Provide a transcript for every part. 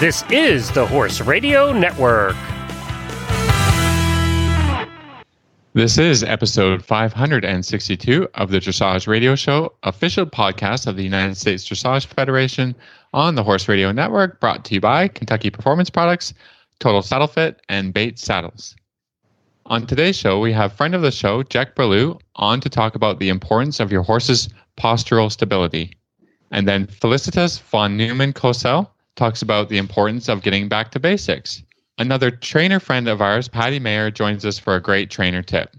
This is the Horse Radio Network. This is episode 562 of the Dressage Radio Show, official podcast of the United States Dressage Federation on the Horse Radio Network, brought to you by Kentucky Performance Products, Total Saddle Fit, and Bates Saddles. On today's show, we have friend of the show, Jec Ballou, on to talk about the importance of your horse's postural stability. And then Felicitas von Neumann Cosel talks about the importance of getting back to basics. Another trainer friend of ours, Patty Mayer, joins us for a great trainer tip.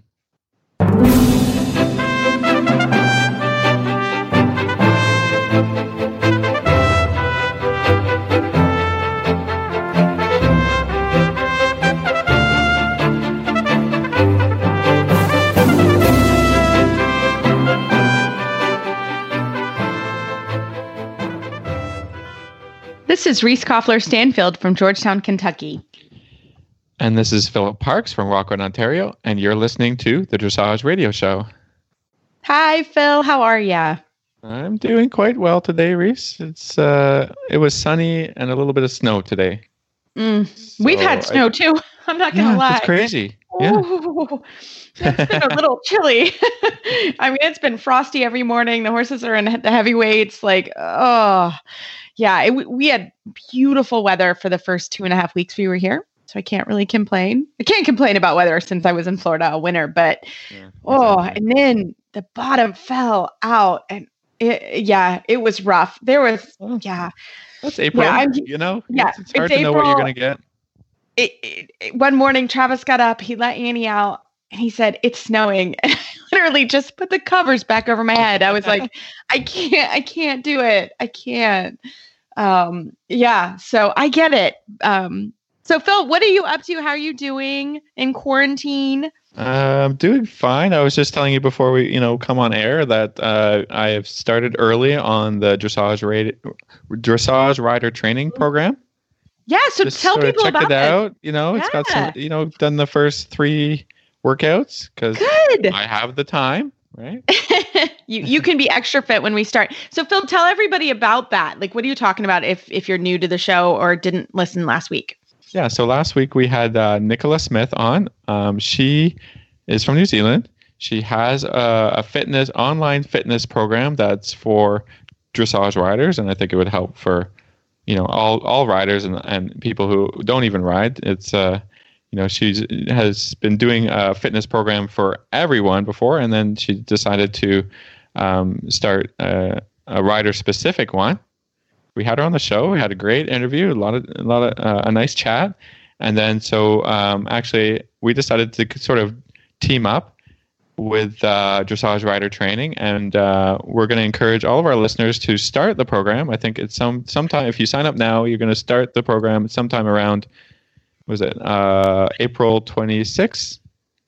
This is Reese Koffler Stanfield from Georgetown, Kentucky. And this is Philip Parkes from Rockwood, Ontario, and you're listening to the Dressage Radio Show. Hi, Phil. How are ya? I'm doing quite well today, Reese. It's uh, it was sunny and a little bit of snow today. Mm, we've had snow I- too. I'm not gonna Yeah, lie. it's crazy. Yeah. Ooh, it's been a little chilly. I mean, it's been frosty every morning. The horses are in the heavyweights. Like, oh, yeah. It, we- had beautiful weather for the first two and a half weeks we were here. So I can't really complain. I can't complain about weather since I was in Florida all winter, but Yeah, Oh, exactly. and then the bottom fell out, and it, yeah, it was rough. There was, Oh. yeah, that's April. yeah, I'm- you know, yeah, it's, it's hard it's to know what you're April. gonna get. it, it- one morning Travis got up, he let Annie out, and he said, It's snowing. And I literally just put the covers back over my head. I was like, I can't, I can't do it. I can't. Um, yeah, so I get it. Um, so Phil, what are you up to? How are you doing in quarantine? Uh, I'm doing fine. I was just telling you before we, you know, come on air that uh, I have started early on the dressage rate, dressage rider training program. Yeah, so just tell sort of people about it out. You know, it's got some, you know, done the first three workouts because I have the time, right? you you can be extra fit when we start. So Phil, tell everybody about that. Like, what are you talking about if if you're new to the show or didn't listen last week? Yeah. So last week we had uh, Nicola Smith on. Um, she is from New Zealand. She has a, a fitness online fitness program that's for dressage riders, and I think it would help for you know all all riders and and people who don't even ride. It's uh you know she has been doing a fitness program for everyone before, and then she decided to um, start a, a rider specific one we had her on the show. We had a great interview, a lot of a lot of uh, a nice chat, and then so um, actually we decided to sort of team up with uh, dressage rider training, and uh, we're going to encourage all of our listeners to start the program. I think it's some sometime if you sign up now, you're going to start the program sometime around was it uh, April 26th?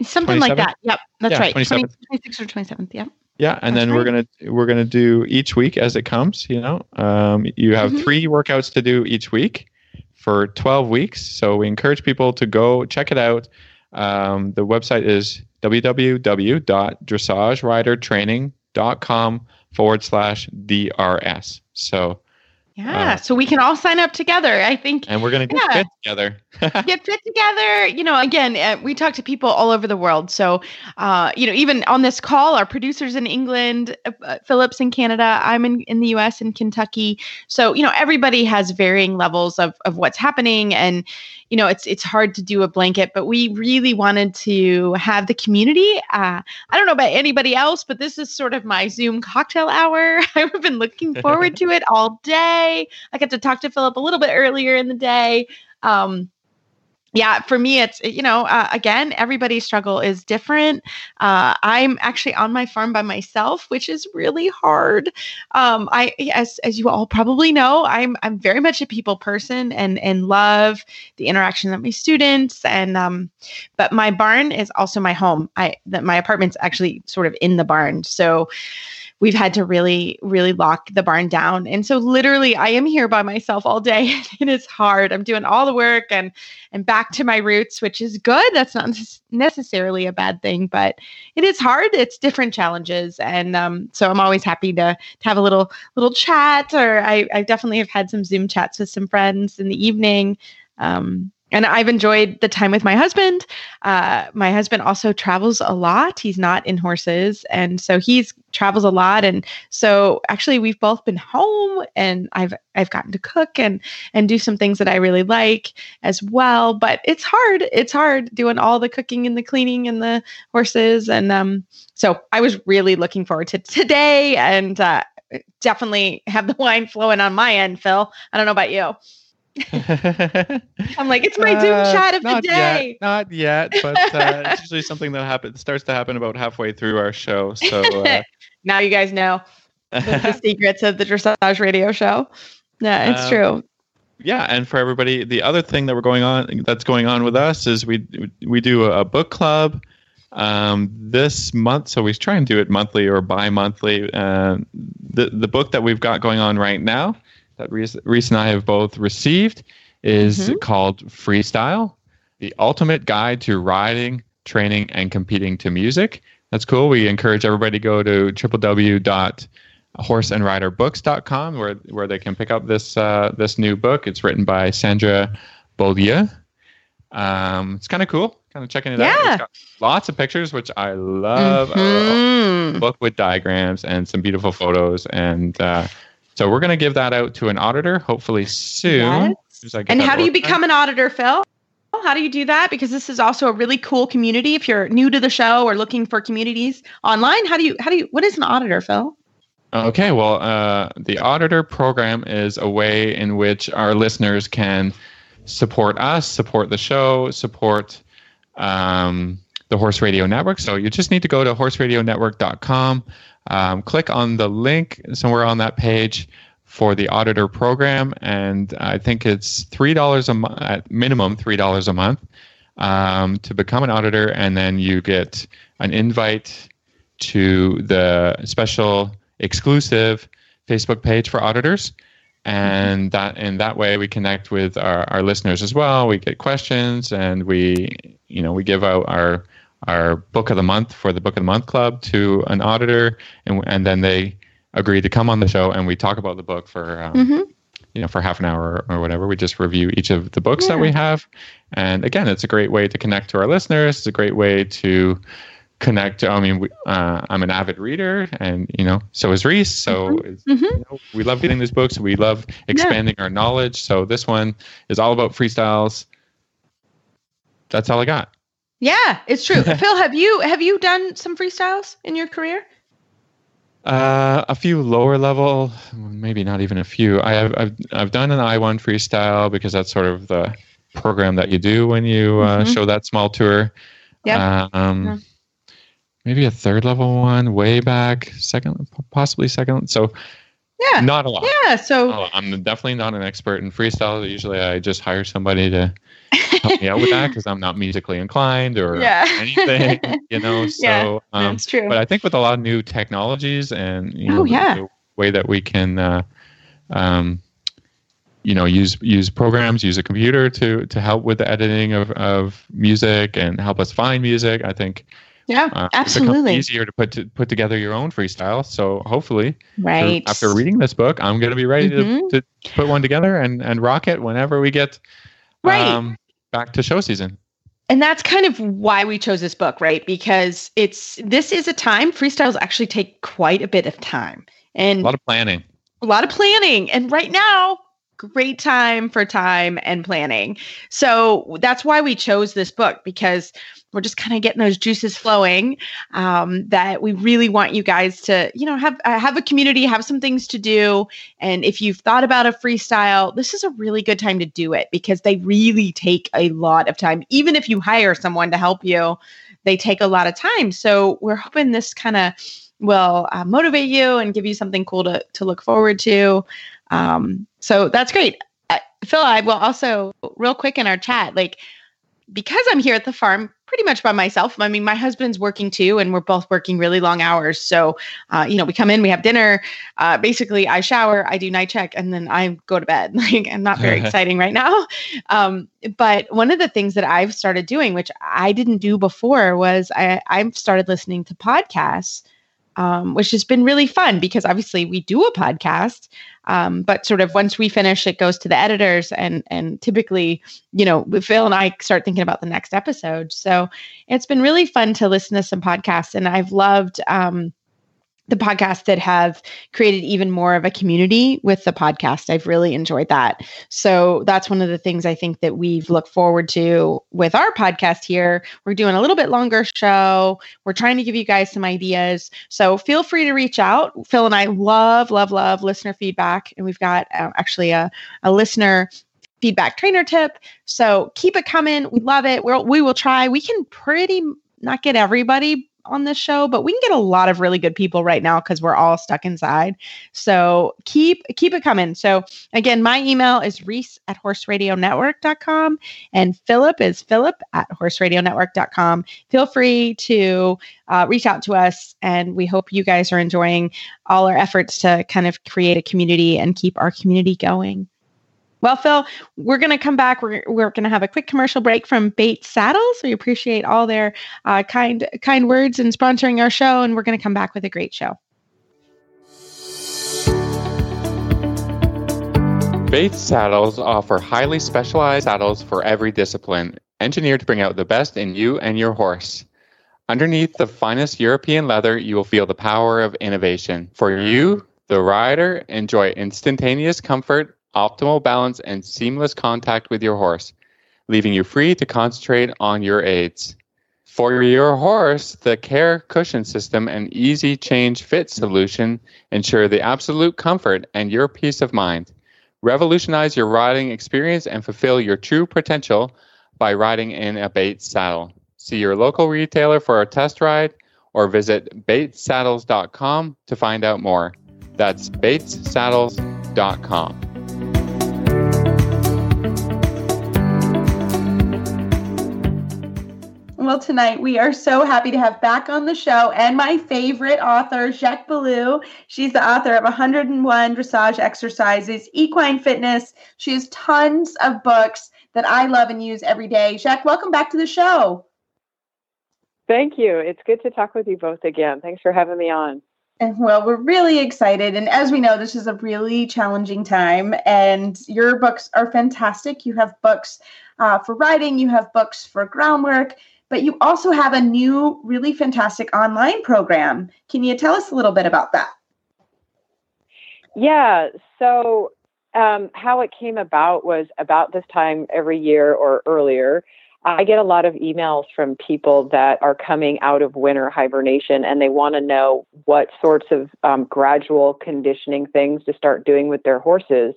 Something like that. Yep, that's Yeah, right. 20, 27th. 26th or 27th. Yep. Yeah, and That's then we're gonna we're gonna do each week as it comes. You know, um, you have Mhm. three workouts to do each week for twelve weeks. So we encourage people to go check it out. Um, the website is www.dressageridertraining.com forward slash DRS. So, Yeah. So we can all sign up together. I think and we're gonna get Yeah. fit together. get fit together. You know, again, uh, we talk to people all over the world. So, uh, you know, even on this call, our producers in England, uh, uh, Phillips in Canada, I'm in, in the US in Kentucky. So, you know, everybody has varying levels of, of what's happening. And, you know, it's it's hard to do a blanket, but we really wanted to have the community. Uh, I don't know about anybody else, but this is sort of my Zoom cocktail hour. I've been looking forward to it all day. I got to talk to Philip a little bit earlier in the day. Um, yeah, for me, it's you know, uh, again, everybody's struggle is different. Uh, I'm actually on my farm by myself, which is really hard. Um, I, as as you all probably know, I'm I'm very much a people person and and love the interaction with my students. And um, but my barn is also my home. I that my apartment's actually sort of in the barn, so we've had to really, really lock the barn down. And so literally I am here by myself all day. And it is hard. I'm doing all the work and and back to my roots, which is good. That's not necessarily a bad thing, but it is hard. It's different challenges. And um, so I'm always happy to, to have a little little chat or I, I definitely have had some Zoom chats with some friends in the evening. Um, and I've enjoyed the time with my husband. Uh, my husband also travels a lot. He's not in horses, and so he's travels a lot. And so actually, we've both been home, and I've I've gotten to cook and and do some things that I really like as well. But it's hard. It's hard doing all the cooking and the cleaning and the horses. And um, so I was really looking forward to today, and uh, definitely have the wine flowing on my end, Phil. I don't know about you. I'm like, it's my Zoom uh, chat of the day. Yet, not yet, but uh, it's usually something that happens starts to happen about halfway through our show. So uh, now you guys know the, the, secrets of the dressage radio show. Yeah, it's um, true. Yeah, and for everybody, the other thing that we're going on that's going on with us is we we do a book club um, this month. So we try and do it monthly or bi-monthly. Uh, the the book that we've got going on right now that Reese, Reese and I have both received is mm-hmm. called Freestyle, the ultimate guide to riding, training, and competing to music. That's cool. We encourage everybody to go to www.horseandriderbooks.com where where they can pick up this uh, this new book. It's written by Sandra Beaulieu. Um, it's kind of cool. Kind of checking it yeah. out. It's got lots of pictures, which I love. Mm-hmm. book with diagrams and some beautiful photos and uh, so we're going to give that out to an auditor, hopefully soon. Yes. And how do you become an auditor, Phil? How do you do that? Because this is also a really cool community. If you're new to the show or looking for communities online, how do you how do you what is an auditor, Phil? Okay, well, uh, the auditor program is a way in which our listeners can support us, support the show, support um, the Horse Radio Network. So you just need to go to horseradionetwork.com um, click on the link somewhere on that page for the auditor program, and I think it's three dollars a month, at minimum three dollars a month, um, to become an auditor, and then you get an invite to the special exclusive Facebook page for auditors, and that in that way we connect with our, our listeners as well. We get questions, and we you know we give out our our book of the month for the book of the month club to an auditor, and and then they agree to come on the show and we talk about the book for um, mm-hmm. you know for half an hour or whatever. We just review each of the books yeah. that we have, and again, it's a great way to connect to our listeners. It's a great way to connect. I mean, uh, I'm an avid reader, and you know, so is Reese. So mm-hmm. mm-hmm. You know, we love getting these books. We love expanding yeah. our knowledge. So this one is all about freestyles. That's all I got. Yeah, it's true. Phil, have you have you done some freestyles in your career? Uh, a few lower level, maybe not even a few. I have I've I've done an I one freestyle because that's sort of the program that you do when you uh, mm-hmm. show that small tour. Yeah. Um, yeah. Maybe a third level one, way back, second, possibly second. So yeah, not a lot. Yeah, so I'm definitely not an expert in freestyle. Usually, I just hire somebody to help me out with that because I'm not musically inclined or yeah. anything, you know. So yeah, um, that's true. But I think with a lot of new technologies and you know, oh, yeah. the, the, way that we can, uh, um, you know, use use programs, use a computer to to help with the editing of of music and help us find music. I think. Yeah, uh, absolutely. easier to put to put together your own freestyle. So hopefully, right after reading this book, I'm going to be ready mm-hmm. to, to put one together and and rock it whenever we get right. Um, back to show season. And that's kind of why we chose this book, right? Because it's this is a time freestyles actually take quite a bit of time and a lot of planning. A lot of planning. And right now, great time for time and planning. So that's why we chose this book because we're just kind of getting those juices flowing um, that we really want you guys to you know have uh, have a community have some things to do. And if you've thought about a freestyle this is a really good time to do it because they really take a lot of time. Even if you hire someone to help you they take a lot of time. So we're hoping this kind of will uh, motivate you and give you something cool to, to look forward to. Um, so that's great. Uh, phil i will also real quick in our chat like because I'm here at the farm, pretty much by myself. I mean, my husband's working too, and we're both working really long hours. So, uh, you know, we come in, we have dinner. Uh, basically, I shower, I do night check, and then I go to bed. Like, I'm not very exciting right now. Um, but one of the things that I've started doing, which I didn't do before, was I, I've started listening to podcasts um, which has been really fun because obviously we do a podcast, um, but sort of once we finish, it goes to the editors, and and typically, you know, Phil and I start thinking about the next episode. So it's been really fun to listen to some podcasts, and I've loved. Um, the podcasts that have created even more of a community with the podcast. I've really enjoyed that. So that's one of the things I think that we've looked forward to with our podcast here. We're doing a little bit longer show. We're trying to give you guys some ideas. So feel free to reach out. Phil and I love, love, love listener feedback. And we've got uh, actually a, a listener feedback trainer tip. So keep it coming. We love it. We'll, we will try. We can pretty not get everybody on this show, but we can get a lot of really good people right now because we're all stuck inside. So keep keep it coming. So again, my email is reese at horseradionetwork.com and Philip is philip at horseradionetwork.com. Feel free to uh, reach out to us and we hope you guys are enjoying all our efforts to kind of create a community and keep our community going. Well, Phil, we're going to come back. We're, we're going to have a quick commercial break from Bates Saddles. We appreciate all their uh, kind kind words and sponsoring our show, and we're going to come back with a great show. Bates Saddles offer highly specialized saddles for every discipline, engineered to bring out the best in you and your horse. Underneath the finest European leather, you will feel the power of innovation. For you, the rider, enjoy instantaneous comfort optimal balance, and seamless contact with your horse, leaving you free to concentrate on your aids. For your horse, the Care Cushion System and Easy Change Fit solution ensure the absolute comfort and your peace of mind. Revolutionize your riding experience and fulfill your true potential by riding in a Bates saddle. See your local retailer for a test ride or visit batessaddles.com to find out more. That's batessaddles.com. Well, tonight we are so happy to have back on the show and my favorite author, Jec Ballou. She's the author of 101 Dressage Exercises, Equine Fitness. She has tons of books that I love and use every day. Jacques, welcome back to the show. Thank you. It's good to talk with you both again. Thanks for having me on. Well, we're really excited. And as we know, this is a really challenging time, and your books are fantastic. You have books uh, for writing, you have books for groundwork, but you also have a new, really fantastic online program. Can you tell us a little bit about that? Yeah. So, um, how it came about was about this time every year or earlier. I get a lot of emails from people that are coming out of winter hibernation and they want to know what sorts of um, gradual conditioning things to start doing with their horses.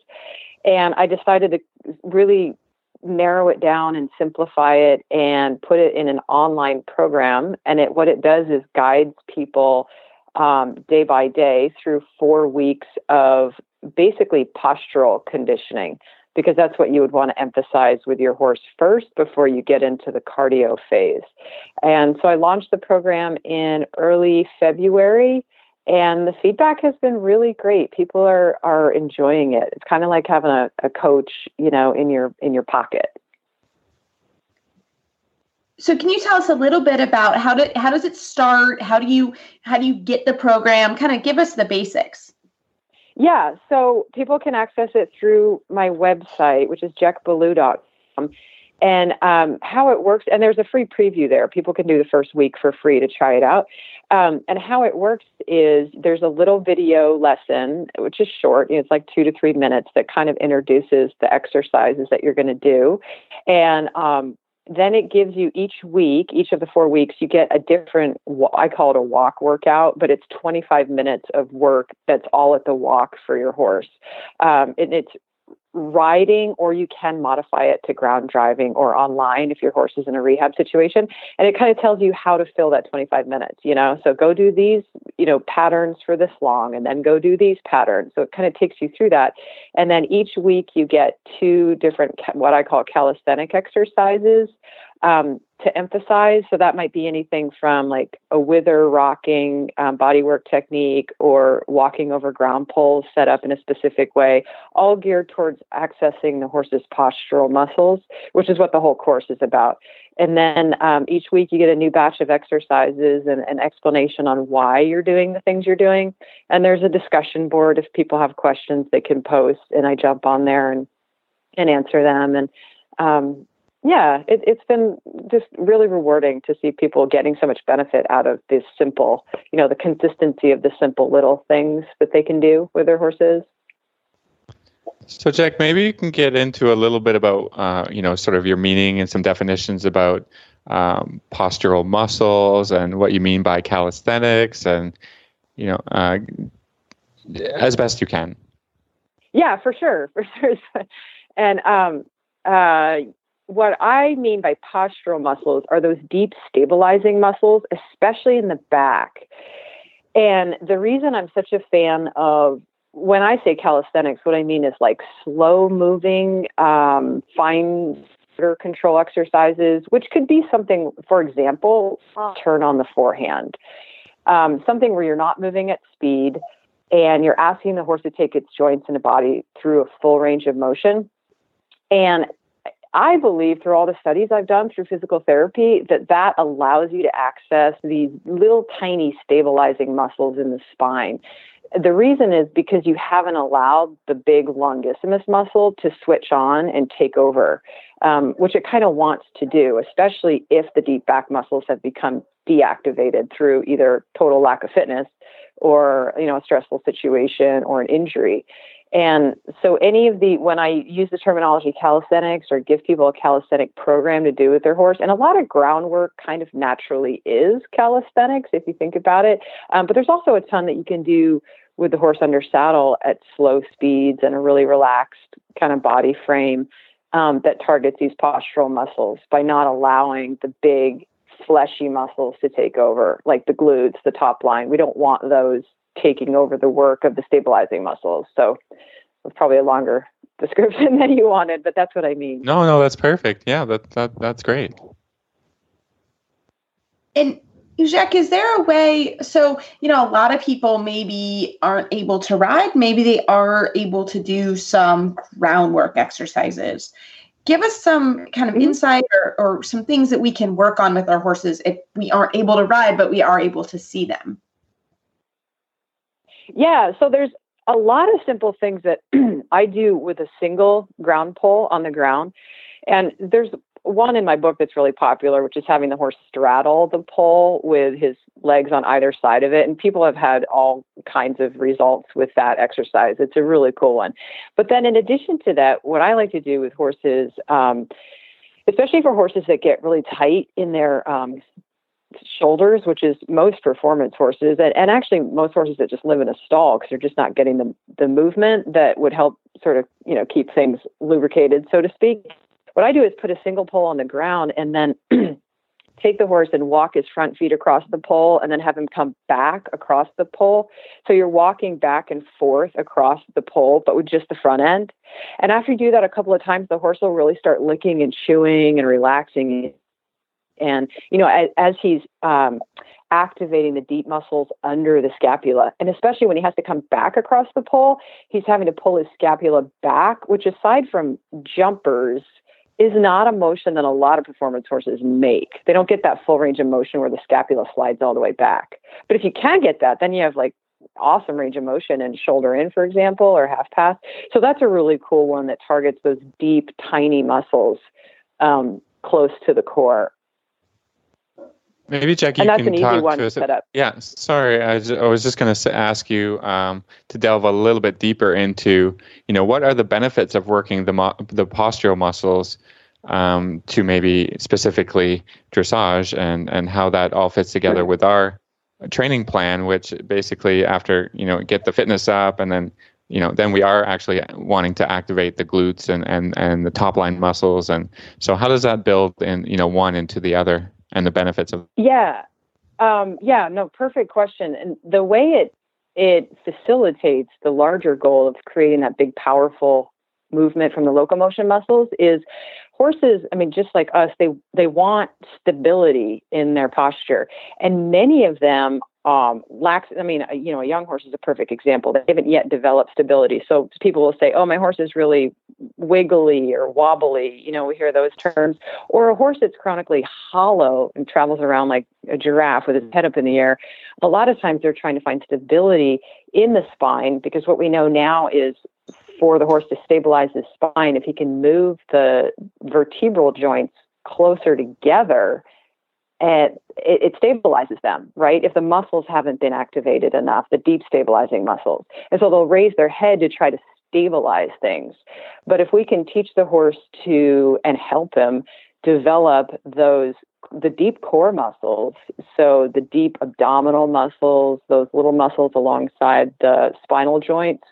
And I decided to really narrow it down and simplify it and put it in an online program. And it what it does is guides people um, day by day through four weeks of basically postural conditioning because that's what you would want to emphasize with your horse first before you get into the cardio phase. And so I launched the program in early February and the feedback has been really great. People are are enjoying it. It's kind of like having a, a coach you know in your in your pocket. So can you tell us a little bit about how do how does it start? How do you how do you get the program? Kind of give us the basics. Yeah so people can access it through my website which is jecballou.com and um, how it works. And there's a free preview there. People can do the first week for free to try it out. Um, and how it works is there's a little video lesson, which is short. You know, it's like two to three minutes that kind of introduces the exercises that you're going to do. And um, then it gives you each week, each of the four weeks, you get a different, I call it a walk workout, but it's 25 minutes of work that's all at the walk for your horse. Um, and it's riding or you can modify it to ground driving or online if your horse is in a rehab situation. And it kind of tells you how to fill that 25 minutes you know? So go do these you know patterns for this long and then go do these patterns. So it kind of takes you through that. And then each week you get two different what i call calisthenic exercises um, to emphasize. So that might be anything from like a wither rocking um, bodywork technique or walking over ground poles set up in a specific way, all geared towards accessing the horse's postural muscles, which is what the whole course is about. And then um, each week you get a new batch of exercises and an explanation on why you're doing the things you're doing. And there's a discussion board if people have questions they can post, and I jump on there and and answer them. And um, yeah, it, it's been just really rewarding to see people getting so much benefit out of this simple, you know, the consistency of the simple little things that they can do with their horses. So, Jec, maybe you can get into a little bit about, uh, you know, sort of your meaning and some definitions about um, postural muscles and what you mean by calisthenics, and you know, uh, as best you can. Yeah, for sure, for sure. and um, uh, what I mean by postural muscles are those deep stabilizing muscles, especially in the back. And the reason I'm such a fan of when I say calisthenics, what I mean is like slow moving, um, fine control exercises, which could be something, for example, turn on the forehand, um, something where you're not moving at speed and you're asking the horse to take its joints in the body through a full range of motion. And I believe through all the studies I've done through physical therapy that that allows you to access these little tiny stabilizing muscles in the spine. The reason is because you haven't allowed the big longissimus muscle to switch on and take over, um, which it kind of wants to do, especially if the deep back muscles have become deactivated through either total lack of fitness or you know a stressful situation or an injury. And so, any of the, when I use the terminology calisthenics or give people a calisthenic program to do with their horse, and a lot of groundwork kind of naturally is calisthenics if you think about it. Um, but there's also a ton that you can do with the horse under saddle at slow speeds and a really relaxed kind of body frame um, that targets these postural muscles by not allowing the big fleshy muscles to take over, like the glutes, the top line. We don't want those taking over the work of the stabilizing muscles. So it's probably a longer description than you wanted, but that's what I mean. No, no, that's perfect. Yeah, that, that that's great. And Jec, is there a way? So, you know, a lot of people maybe aren't able to ride, maybe they are able to do some groundwork exercises. Give us some kind of mm-hmm. insight or, or some things that we can work on with our horses if we aren't able to ride, but we are able to see them. Yeah, so there's a lot of simple things that I do with a single ground pole on the ground. And there's one in my book that's really popular, which is having the horse straddle the pole with his legs on either side of it. And people have had all kinds of results with that exercise. It's a really cool one. But then, in addition to that, what I like to do with horses, um, especially for horses that get really tight in their um, shoulders, which is most performance horses, and, and actually most horses that just live in a stall because they're just not getting the the movement that would help sort of you know keep things lubricated, so to speak. What I do is put a single pole on the ground and then take the horse and walk his front feet across the pole and then have him come back across the pole. So you're walking back and forth across the pole, but with just the front end. And after you do that a couple of times, the horse will really start licking and chewing and relaxing and, you know, as, as he's um, activating the deep muscles under the scapula, and especially when he has to come back across the pole, he's having to pull his scapula back, which aside from jumpers, is not a motion that a lot of performance horses make. They don't get that full range of motion where the scapula slides all the way back. But if you can get that, then you have like awesome range of motion and shoulder in, for example, or half pass. So that's a really cool one that targets those deep, tiny muscles um, close to the core. Maybe Jackie, and that's can an talk easy one to to set up. Yeah, sorry, I was, I was just going to ask you um, to delve a little bit deeper into, you know, what are the benefits of working the mo- the postural muscles um, to maybe specifically dressage, and and how that all fits together with our training plan, which basically after you know get the fitness up, and then you know then we are actually wanting to activate the glutes and and and the top line muscles, and so how does that build in you know one into the other? And the benefits of yeah. Um, yeah no perfect question. And the way it it facilitates the larger goal of creating that big powerful movement from the locomotion muscles is horses i mean just like us they they want stability in their posture. And many of them um, lacks. I mean, you know, a young horse is a perfect example. They haven't yet developed stability. So people will say, "Oh, my horse is really wiggly or wobbly." You know, we hear those terms. Or a horse that's chronically hollow and travels around like a giraffe with his head up in the air. A lot of times they're trying to find stability in the spine because what we know now is for the horse to stabilize his spine, if he can move the vertebral joints closer together it, it, stabilizes them, right? If the muscles haven't been activated enough, the deep stabilizing muscles. And so they'll raise their head to try to stabilize things. But if we can teach the horse to and help him develop those the deep core muscles, so the deep abdominal muscles, those little muscles alongside the spinal joints,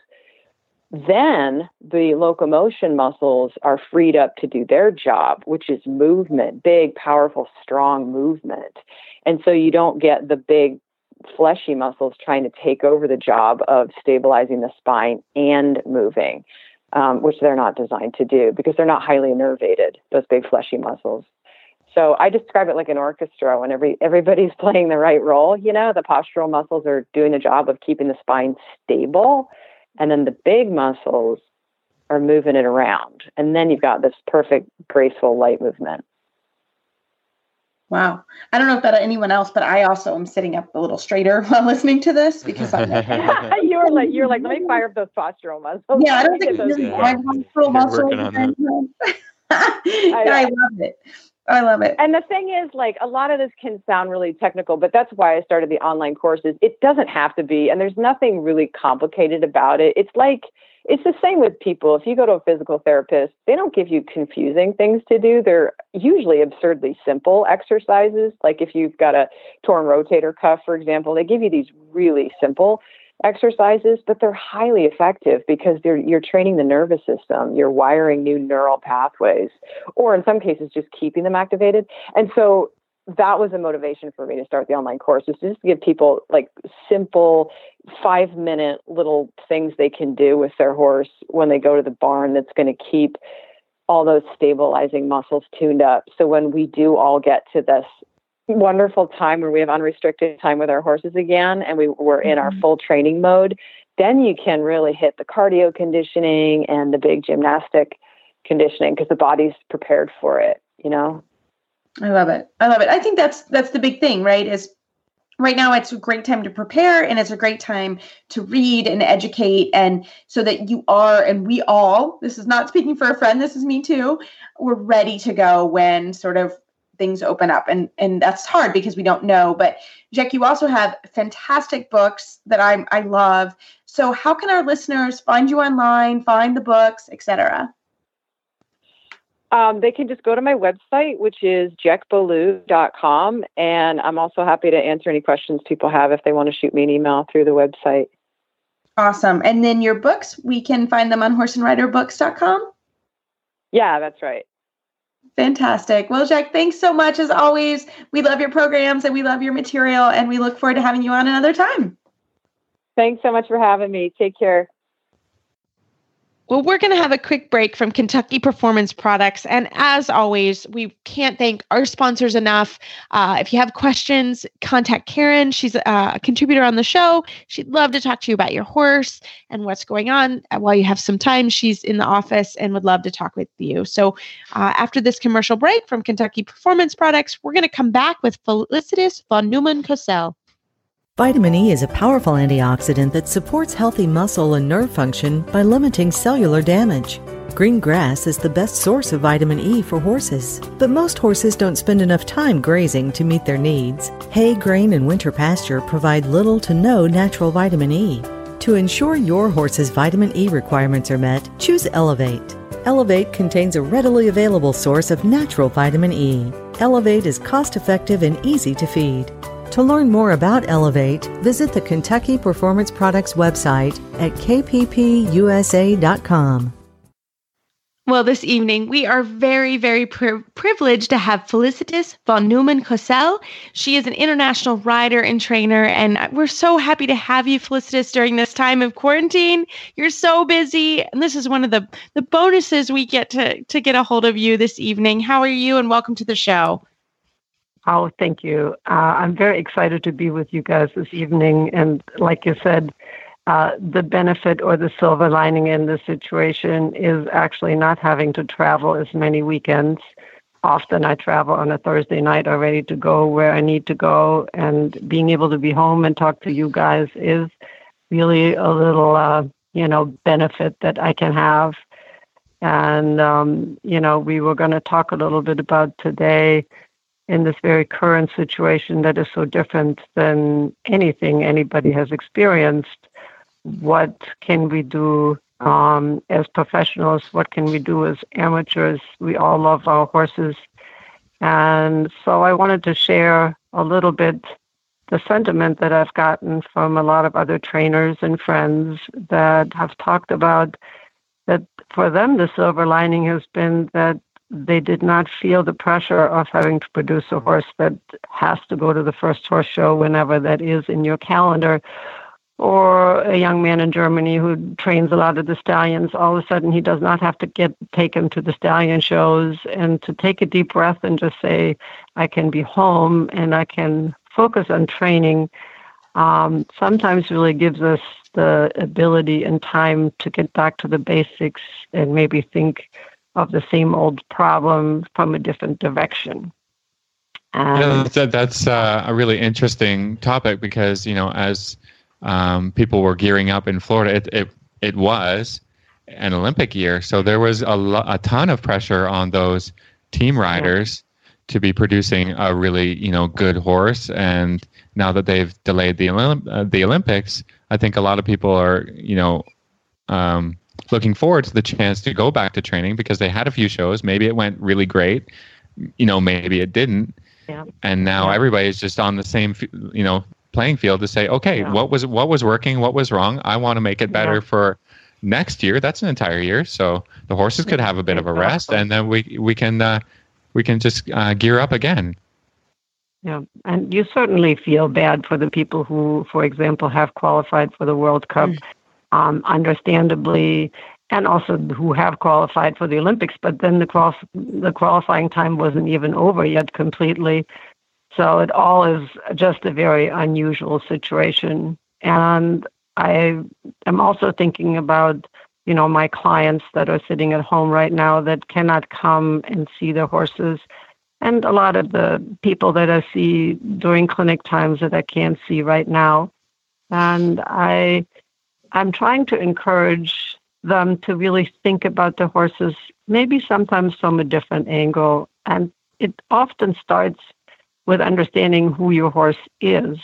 then the locomotion muscles are freed up to do their job, which is movement, big, powerful, strong movement. And so you don't get the big fleshy muscles trying to take over the job of stabilizing the spine and moving, um, which they're not designed to do because they're not highly innervated, those big fleshy muscles. So I describe it like an orchestra when every everybody's playing the right role. You know, the postural muscles are doing the job of keeping the spine stable and then the big muscles are moving it around. And then you've got this perfect, graceful light movement. Wow. I don't know if that anyone else, but I also am sitting up a little straighter while listening to this because I'm like, ah. you were like, you're like, let me fire up those postural muscles. Yeah, I don't think those yeah. postural muscles. I, I love it. I love it. And the thing is, like, a lot of this can sound really technical, but that's why I started the online courses. It doesn't have to be, and there's nothing really complicated about it. It's like, it's the same with people. If you go to a physical therapist, they don't give you confusing things to do. They're usually absurdly simple exercises. Like if you've got a torn rotator cuff, for example, they give you these really simple exercises, but they're highly effective because they're, you're training the nervous system, you're wiring new neural pathways, or in some cases, just keeping them activated. And so that was a motivation for me to start the online course is just to give people like simple five minute little things they can do with their horse when they go to the barn that's going to keep all those stabilizing muscles tuned up so when we do all get to this wonderful time where we have unrestricted time with our horses again and we, we're in our mm-hmm. full training mode, then you can really hit the cardio conditioning and the big gymnastic conditioning because the body's prepared for it, you know? I love it. I love it. I think that's that's the big thing, right? Is right now it's a great time to prepare and it's a great time to read and educate and so that you are and we all this is not speaking for a friend this is me too we're ready to go when sort of things open up and and that's hard because we don't know but jec you also have fantastic books that i i love so how can our listeners find you online find the books etc um, they can just go to my website, which is jecballou.com. And I'm also happy to answer any questions people have if they want to shoot me an email through the website. Awesome. And then your books, we can find them on horseandriderbooks.com? Yeah, that's right. Fantastic. Well, Jec, thanks so much as always. We love your programs and we love your material, and we look forward to having you on another time. Thanks so much for having me. Take care. Well, we're going to have a quick break from Kentucky Performance Products. And as always, we can't thank our sponsors enough. Uh, if you have questions, contact Karen. She's a contributor on the show. She'd love to talk to you about your horse and what's going on. While you have some time, she's in the office and would love to talk with you. So, uh, after this commercial break from Kentucky Performance Products, we're going to come back with Felicitas von Neumann Cosel. Vitamin E is a powerful antioxidant that supports healthy muscle and nerve function by limiting cellular damage. Green grass is the best source of vitamin E for horses, but most horses don't spend enough time grazing to meet their needs. Hay, grain, and winter pasture provide little to no natural vitamin E. To ensure your horse's vitamin E requirements are met, choose Elevate. Elevate contains a readily available source of natural vitamin E. Elevate is cost effective and easy to feed. To learn more about Elevate, visit the Kentucky Performance Products website at kppusa.com. Well, this evening, we are very, very pri- privileged to have Felicitas von Neumann Cosel. She is an international rider and trainer, and we're so happy to have you, Felicitas, during this time of quarantine. You're so busy, and this is one of the, the bonuses we get to, to get a hold of you this evening. How are you, and welcome to the show? Oh, thank you. Uh, I'm very excited to be with you guys this evening. And like you said, uh, the benefit or the silver lining in this situation is actually not having to travel as many weekends. Often I travel on a Thursday night already to go where I need to go, and being able to be home and talk to you guys is really a little, uh, you know, benefit that I can have. And, um, you know, we were going to talk a little bit about today in this very current situation that is so different than anything anybody has experienced what can we do um, as professionals? What can we do as amateurs? We all love our horses. And so I wanted to share a little bit the sentiment that I've gotten from a lot of other trainers and friends that have talked about that for them, the silver lining has been that they did not feel the pressure of having to produce a horse that has to go to the first horse show whenever that is in your calendar or a young man in Germany who trains a lot of the stallions, all of a sudden he does not have to get take him to the stallion shows and to take a deep breath and just say, I can be home and I can focus on training. Um, sometimes really gives us the ability and time to get back to the basics and maybe think of the same old problem from a different direction. And yeah, that's, that's uh, a really interesting topic because you know as um, people were gearing up in Florida. It, it, it was an Olympic year, so there was a, lo- a ton of pressure on those team riders yeah. to be producing a really you know good horse. And now that they've delayed the Olymp- uh, the Olympics, I think a lot of people are you know um, looking forward to the chance to go back to training because they had a few shows. Maybe it went really great, you know, maybe it didn't. Yeah. And now yeah. everybody's just on the same, you know, playing field to say, okay, yeah. what was what was working, what was wrong. I want to make it better yeah. for next year. That's an entire year, so the horses could have a bit of a rest, and then we we can uh, we can just uh, gear up again. Yeah, and you certainly feel bad for the people who, for example, have qualified for the World Cup, mm. Um, understandably, and also who have qualified for the Olympics. But then the qual- the qualifying time wasn't even over yet completely, so it all is just a very unusual situation. And I am also thinking about, you know, my clients that are sitting at home right now that cannot come and see their horses. And a lot of the people that I see during clinic times that I can't see right now. And I I'm trying to encourage them to really think about the horses, maybe sometimes from a different angle. And it often starts with understanding who your horse is.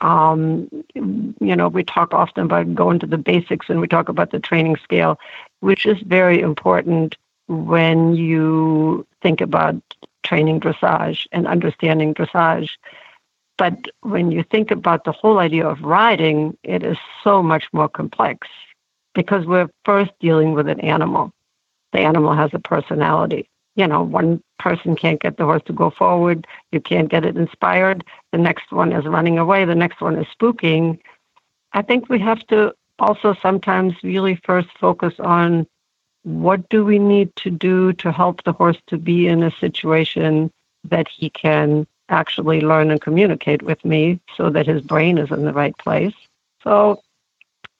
Um, you know, we talk often about going to the basics and we talk about the training scale, which is very important when you think about training dressage and understanding dressage. But when you think about the whole idea of riding, it is so much more complex because we're first dealing with an animal. The animal has a personality you know, one person can't get the horse to go forward, you can't get it inspired, the next one is running away, the next one is spooking. I think we have to also sometimes really first focus on what do we need to do to help the horse to be in a situation that he can actually learn and communicate with me so that his brain is in the right place. So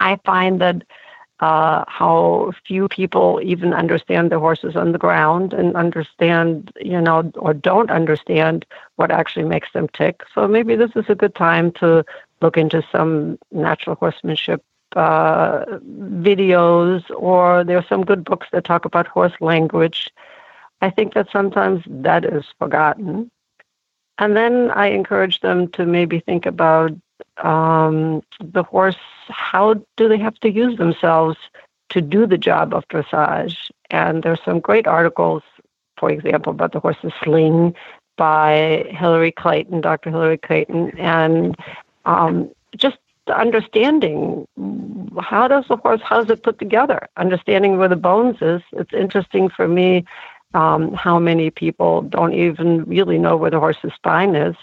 I find that uh, how few people even understand the horses on the ground and understand, you know, or don't understand what actually makes them tick. So maybe this is a good time to look into some natural horsemanship uh, videos, or there are some good books that talk about horse language. I think that sometimes that is forgotten. And then I encourage them to maybe think about um, the horse, how do they have to use themselves to do the job of dressage? And there's some great articles, for example, about the horse's sling by Hilary Clayton, Dr. Hilary Clayton, and um, just understanding how does the horse, how is it put together? Understanding where the bones is. It's interesting for me um, how many people don't even really know where the horse's spine is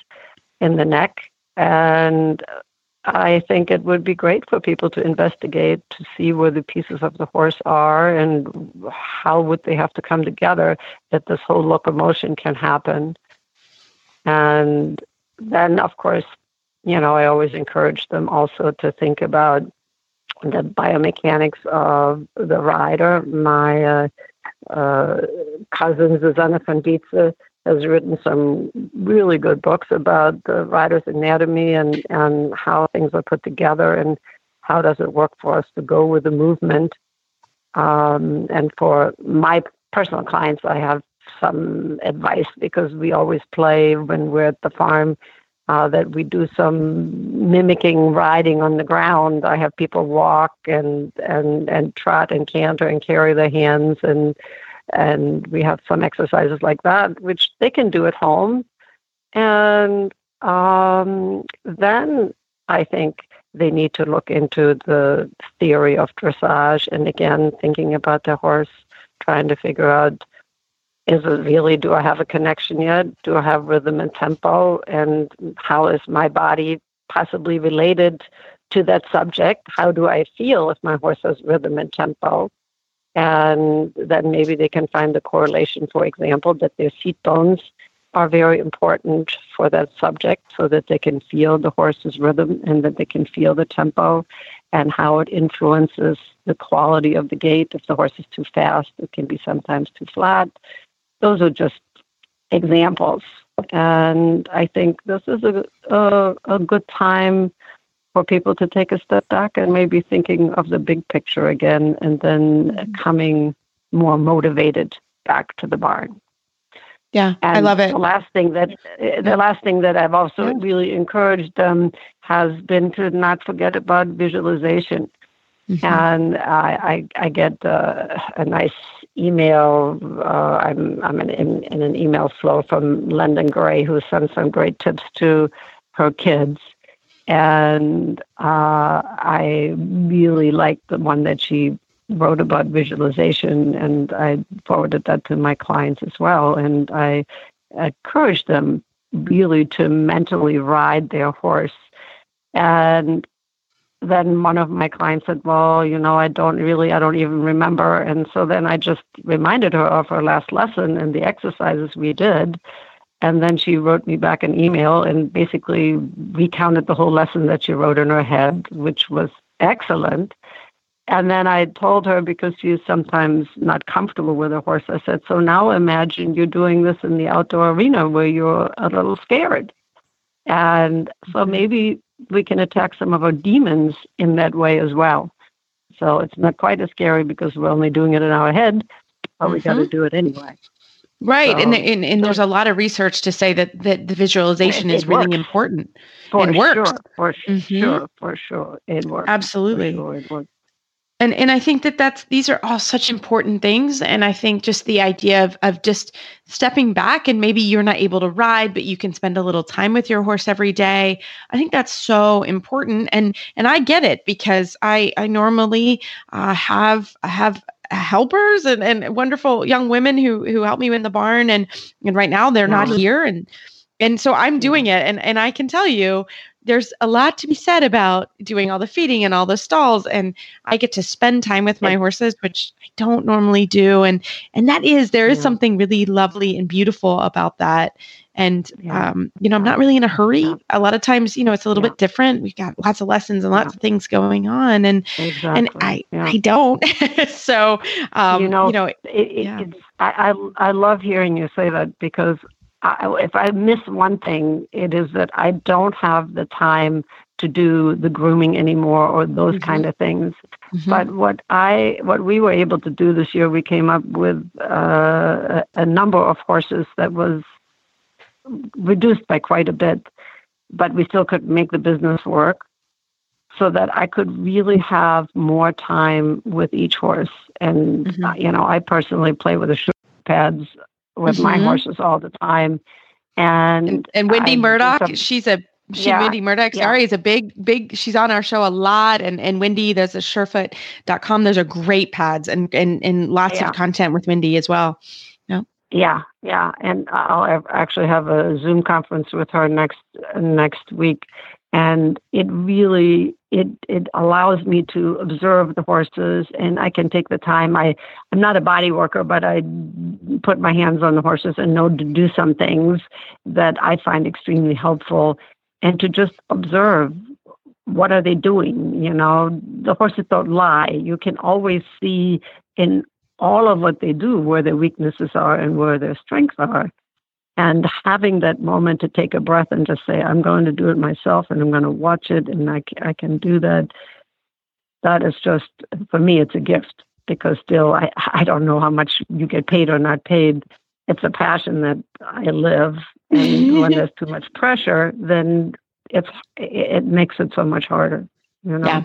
in the neck. And I think it would be great for people to investigate to see where the pieces of the horse are and how would they have to come together that this whole locomotion can happen. And then, of course, you know, I always encourage them also to think about the biomechanics of the rider. My uh, uh, cousin, Susanne von Dietze, has written some really good books about the rider's anatomy and, and how things are put together and how does it work for us to go with the movement. Um, and for my personal clients, I have some advice because we always play when we're at the farm uh, that we do some mimicking riding on the ground. I have people walk and and and trot and canter and carry their hands and and we have some exercises like that which they can do at home. And um, then I think they need to look into the theory of dressage and again thinking about the horse, trying to figure out is it really do I have a connection yet? Do I have rhythm and tempo? And how is my body possibly related to that subject? How do I feel if my horse has rhythm and tempo? And then maybe they can find the correlation, for example, that their seat bones are very important for that subject so that they can feel the horse's rhythm and that they can feel the tempo and how it influences the quality of the gait. If the horse is too fast, it can be sometimes too flat those are just examples. And I think this is a, a, a good time for people to take a step back and maybe thinking of the big picture again and then mm-hmm. coming more motivated back to the barn. Yeah, and I love it. The last thing that the last thing that I've also yeah. really encouraged them has been to not forget about visualization. Mm-hmm. And I, I, I get uh, a nice email. Uh, I'm, I'm in, in, in, an email flow from Lendon Gray, who sends some great tips to her kids. And uh, I really like the one that she wrote about visualization, and I forwarded that to my clients as well. And I encourage them really to mentally ride their horse. And then one of my clients said, Well, you know, I don't really, I don't even remember. And so then I just reminded her of her last lesson and the exercises we did. And then she wrote me back an email and basically recounted the whole lesson that she wrote in her head, which was excellent. And then I told her because she's sometimes not comfortable with her horse, I said, So now imagine you're doing this in the outdoor arena where you're a little scared. And so mm-hmm. maybe we can attack some of our demons in that way as well. So it's not quite as scary because we're only doing it in our head, but mm-hmm. we got to do it anyway. Right, so, and, and and there's a lot of research to say that that the visualization is really works. important for and works. Sure, for mm-hmm. sure, for sure, it works. Absolutely, sure it works and and i think that that's these are all such important things. And i think just the idea of of just stepping back and maybe you're not able to ride but you can spend a little time with your horse every day. I think that's so important. And and i get it because i i normally uh, have have helpers and, and wonderful young women who who help me in the barn. And and right now they're not here. And and so i'm doing it. And and i can tell you there's a lot to be said about doing all the feeding and all the stalls and i get to spend time with my horses which i don't normally do and and that is there is yeah. something really lovely and beautiful about that and yeah. um, you know i'm not really in a hurry yeah. a lot of times you know it's a little bit different we've got lots of lessons and lots of things going on and exactly. and i i don't so um, you know you know it, it, I, I i love hearing you say that because I, if I miss one thing, it is that I don't have the time to do the grooming anymore or those mm-hmm. kind of things. Mm-hmm. But what I what we were able to do this year, we came up with uh, a, number of horses that was reduced by quite a bit, but we still could make the business work so that I could really have more time with each horse. And mm-hmm. uh, you know, I personally play with the shoulder pads with mm-hmm. my horses all the time. And and, and Wendy I, Murdoch, she's a she Yeah, Wendy Murdoch, yeah. sorry, is a big, big. She's on our show a lot, and and Wendy, there's a Surefoot.com. Those are great pads, and and and lots Yeah. of content with Wendy as well. Yeah, yeah, yeah, and I'll actually have a Zoom conference with her next next week, and it really it it allows me to observe the horses, and I can take the time. I I'm not a body worker, but I put my hands on the horses and know to do some things that I find extremely helpful, and to just observe what are they doing. You know, the horses don't lie. You can always see in all of what they do, where their weaknesses are and where their strengths are. And having that moment to take a breath and just say, I'm going to do it myself and I'm going to watch it and I, I can do that. That is just, for me, it's a gift because still, I, I don't know how much you get paid or not paid. It's a passion that I live. And when there's too much pressure, then it's, it, makes it so much harder. You know? Yeah.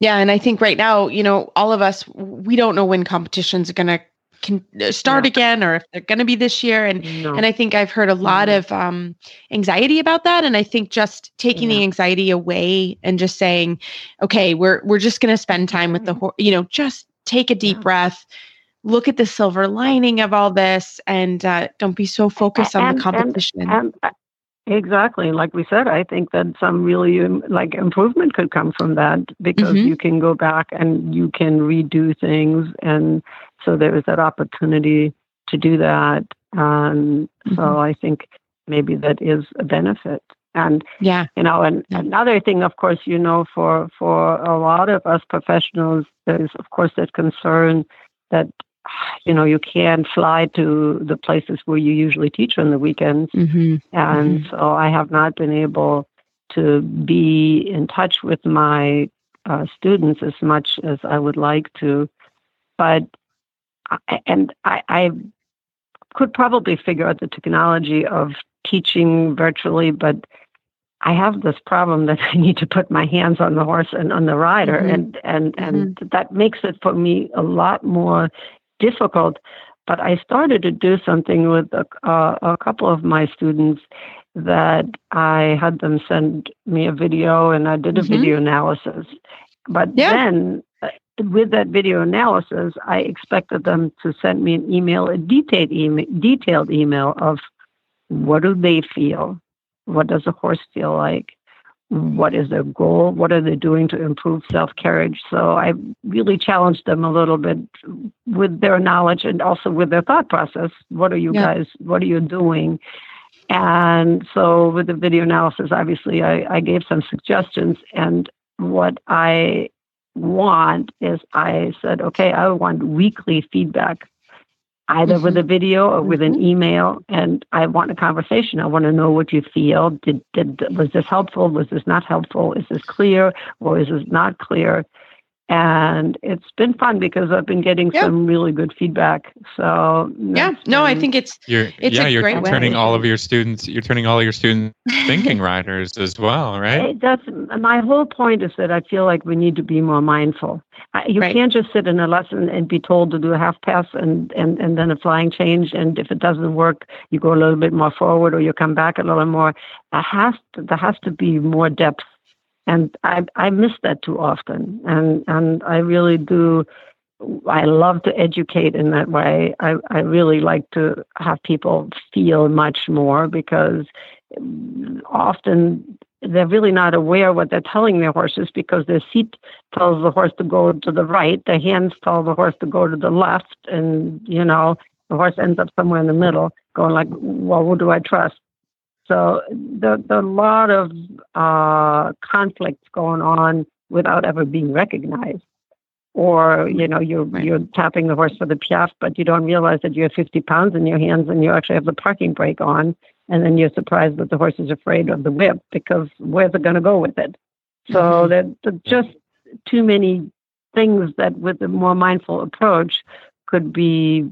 Yeah, and I think right now, you know, all of us, we don't know when competitions are going to can uh, start Yeah. again or if they're going to be this year and No. and I think I've heard a lot of um, anxiety about that. And I think just taking the anxiety away and just saying, okay, we're we're just going to spend time with the horse. You know, just take a deep Yeah. breath, look at the silver lining of all this, and uh, don't be so focused on And- the competition. And uh, exactly, like we said, I think that some really um, like improvement could come from that because Mhm. you can go back and you can redo things, and so there is that opportunity to do that. And so Mhm. I think maybe that is a benefit. And yeah, you know, and Yeah. another thing, of course, you know, for for a lot of us professionals, there's of course that concern that you know you can't fly to the places where you usually teach on the weekends, hmm and so I have not been able to be in touch with my uh, students as much as I would like to, but I, and I, I could probably figure out the technology of teaching virtually, but I have this problem that I need to put my hands on the horse and on the rider, Mhm. and and and that makes it for me a lot more difficult. But I started to do something with a, uh, a couple of my students that I had them send me a video, and I did a Mhm. video analysis. But Yeah. then, uh, with that video analysis, I expected them to send me an email, a detailed email, detailed email of what do they feel, what does the horse feel like, what is their goal, what are they doing to improve self carriage. So I really challenged them a little bit with their knowledge and also with their thought process. What are you Yeah. guys? What are you doing? And so with the video analysis, obviously, I, I gave some suggestions. And what I want is I said, okay, I want weekly feedback, either with a mm-hmm. video or with an mm-hmm. email. And I want a conversation. I want to know what you feel. Did, did was this helpful? Was this not helpful? Is this clear or is this not clear? And it's been fun because I've been getting Yeah. some really good feedback. So yeah. that's No, I think it's You're It's yeah, a you're great way. turning all of your students. You're turning all your students thinking riders as well, right? It- That's my whole point is that I feel like we need to be more mindful. I- You Right. can't just sit in a lesson and be told to do a half pass and, and, and then a flying change. And if it doesn't work, you go a little bit more forward or you come back a little more. There has to, there has to be more depth. And I, I miss that too often. And, and I really do. I love to educate in that way. I, I really like to have people feel much more because often they're really not aware what they're telling their horses because their seat tells the horse to go to the right, their hands tell the horse to go to the left, and you know the horse ends up somewhere in the middle, going like, "Well, who do I trust?" So the a lot of uh, conflicts going on without ever being recognized. Or you know you're Right. you're tapping the horse for the piaffe, but you don't realize that you have 50 pounds in your hands and you actually have the parking brake on, and then you're surprised that the horse is afraid of the whip because where's it going to go with it? So Mhm. there there's just too many things that with a more mindful approach could be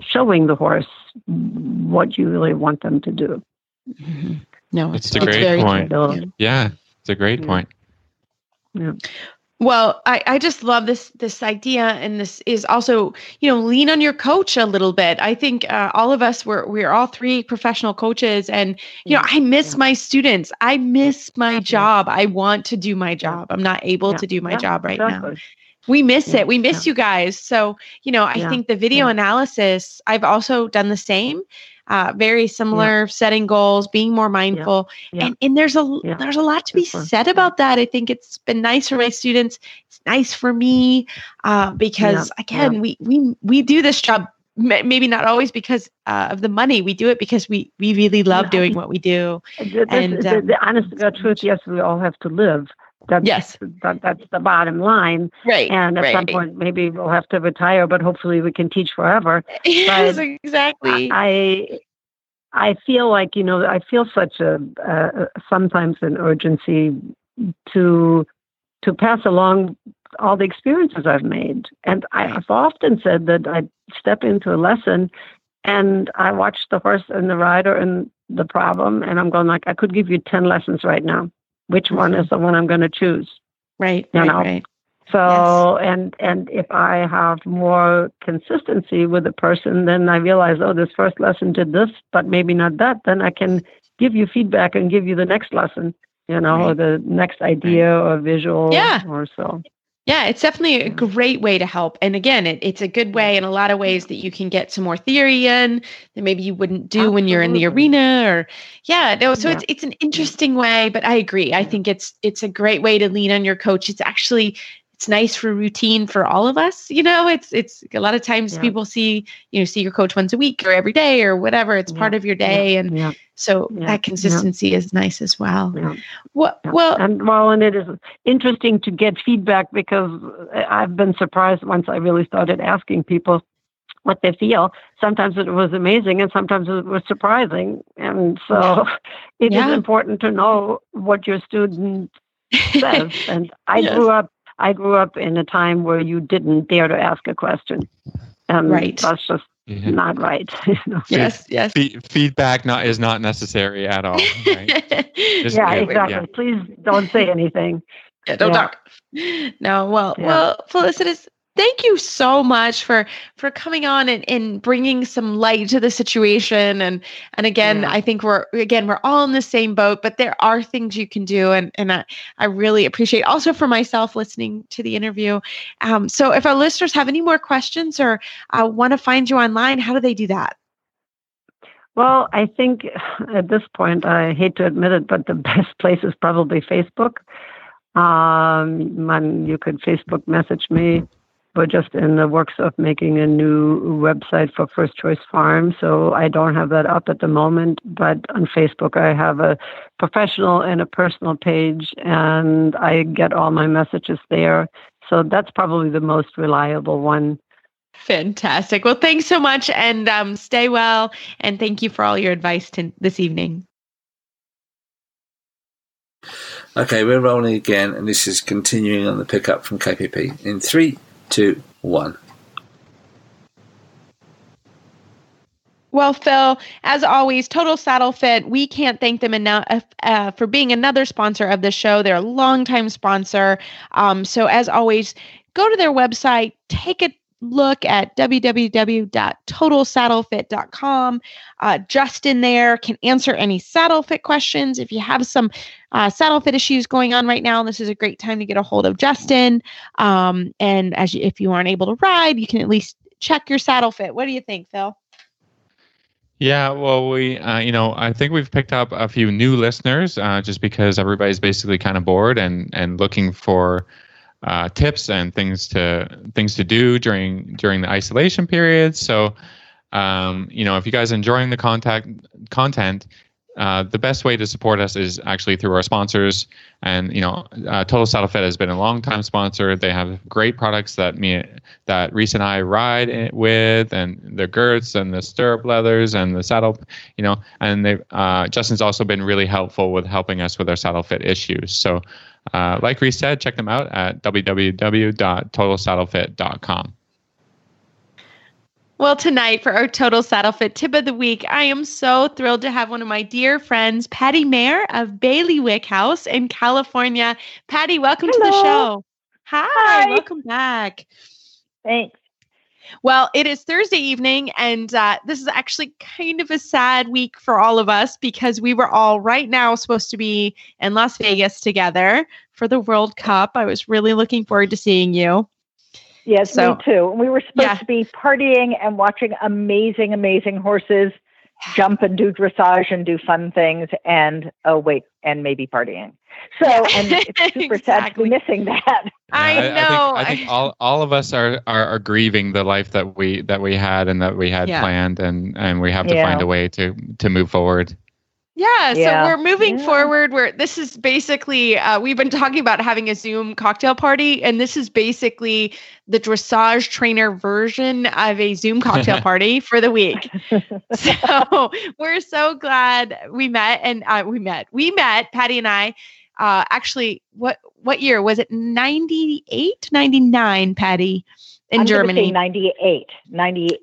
showing the horse what you really want them to do. Mhm. no, It's a great very point. Yeah. Yeah, it's a great Yeah. point. Well, I, I just love this this idea, and this is also you know lean on your coach a little bit. I think uh, all of us we're we're all three professional coaches, and you know I miss yeah. my students. I miss my job. I want to do my job. I'm not able yeah. to do my yeah, job right exactly. now. We miss it. We miss you guys. So you know I think the video analysis. I've also done the same uh, very similar yeah. setting goals being more mindful. Yeah. Yeah. and and there's a there's a lot to be said about that. I think it's been nice for my students. It's nice for me uh, because again we we we do this job maybe not always because uh, of the money. We do it because we we really love doing what we do. The, and the, um, the honest truth yes we all have to live that's, yes, that, that's the bottom line. Right. And at right. some point, maybe we'll have to retire, but hopefully we can teach forever. Yes, but exactly. I I feel like you know I feel such a uh, sometimes an urgency to to pass along all the experiences I've made, and I've often said that I step into a lesson and I watch the horse and the rider and the problem, and I'm going like I could give you ten lessons right now which one is the one I'm going to choose. Right. You right, know? right. So yes. and and if I have more consistency with a person, then I realize, oh, this first lesson did this, but maybe not that. Then I can give you feedback and give you the next lesson, you know, right. or the next idea or visual yeah. or so. Yeah, it's definitely a great way to help. And again, it, it's a good way in a lot of ways that you can get some more theory in that maybe you wouldn't do Absolutely. when you're in the arena or yeah, no, so yeah. it's it's an interesting way, but I agree. I think it's it's a great way to lean on your coach. It's actually it's nice for routine for all of us you know it's it's a lot of times yeah. people see you know see your coach once a week or every day or whatever it's yeah. part of your day yeah. and so that consistency is nice as well well well and well and it is interesting to get feedback because i've been surprised once i really started asking people what they feel. Sometimes it was amazing and sometimes it was surprising. And so it is important to know what your student says. and I yes. grew up I grew up in a time where you didn't dare to ask a question. Um, right. That's just yeah. not right. Yes, yes. feedback not is not necessary at all. Right? yeah, exactly. Yeah. Please don't say anything. Yeah, don't yeah. talk. No, well, well, Felicitas, thank you so much for for coming on and, and bringing some light to the situation. And and again yeah. i think we're again we're all in the same boat but there are things you can do. And and i, I really appreciate also for myself listening to the interview. Um, so if our listeners have any more questions or uh, want to find you online how do they do that? Well, I think at this point, I hate to admit it, but the best place is probably Facebook. Um, man, you could Facebook message me we're just in the works of making a new website for First Choice Farm. So I don't have that up at the moment, but on Facebook I have a professional and a personal page, and I get all my messages there. So that's probably the most reliable one. Fantastic. Well, thanks so much, and um, stay well. And thank you for all your advice to, this evening. Okay, we're rolling again, and this is continuing on the pickup from KPP in three, two, one. Well, Phil, as always, Total Saddle Fit, we can't thank them enough uh, for being another sponsor of the show. They're a longtime sponsor. Um, so, as always, go to their website, take a look at www.totalsaddlefit.com. Uh, Justin there can answer any saddle fit questions. If you have some uh, saddle fit issues going on right now, this is a great time to get a hold of Justin. Um, and as you, if you aren't able to ride, you can at least check your saddle fit. What do you think, Phil? Yeah, well, we, uh, you know, I think we've picked up a few new listeners uh, just because everybody's basically kind of bored and and looking for uh, tips and things to things to do during during the isolation period. So, um, you know, if you guys are enjoying the contact content, uh, the best way to support us is actually through our sponsors. And you know, uh, Total Saddle Fit has been a long time sponsor. They have great products that me that Reese and I ride with, and the girths and the stirrup leathers and the saddle. You know, and they uh, Justin's also been really helpful with helping us with our saddle fit issues. So, uh, like Reese said, check them out at www.totalsaddlefit.com. Well, tonight for our Total Saddle Fit tip of the week, I am so thrilled to have one of my dear friends, Patty Mayer of Bailiwick House in California. Patty, welcome Hello. to the show. Hi, Hi. welcome back. Thanks. Well, it is Thursday evening, and uh, this is actually kind of a sad week for all of us because we were all right now supposed to be in Las Vegas together for the World Cup. I was really looking forward to seeing you. Yes, So- me too. We were supposed Yeah. to be partying and watching amazing, amazing horses jump and do dressage and do fun things and oh wait, and maybe partying. So and it's super sad to Exactly. be missing that. I Yeah, know. I think, I think all, all of us are, are, are grieving the life that we that we had and that we had Yeah. planned, and, and we have to Yeah. find a way to to move forward. Yeah, so Yeah. we're moving Yeah. forward. Where this is basically, uh, we've been talking about having a Zoom cocktail party, and this is basically the dressage trainer version of a Zoom cocktail party for the week. So we're so glad we met, and uh, we met. We met Patty and I. Uh, actually, what what year was it? 98, 99, Patty, in I'm Germany. 98. 90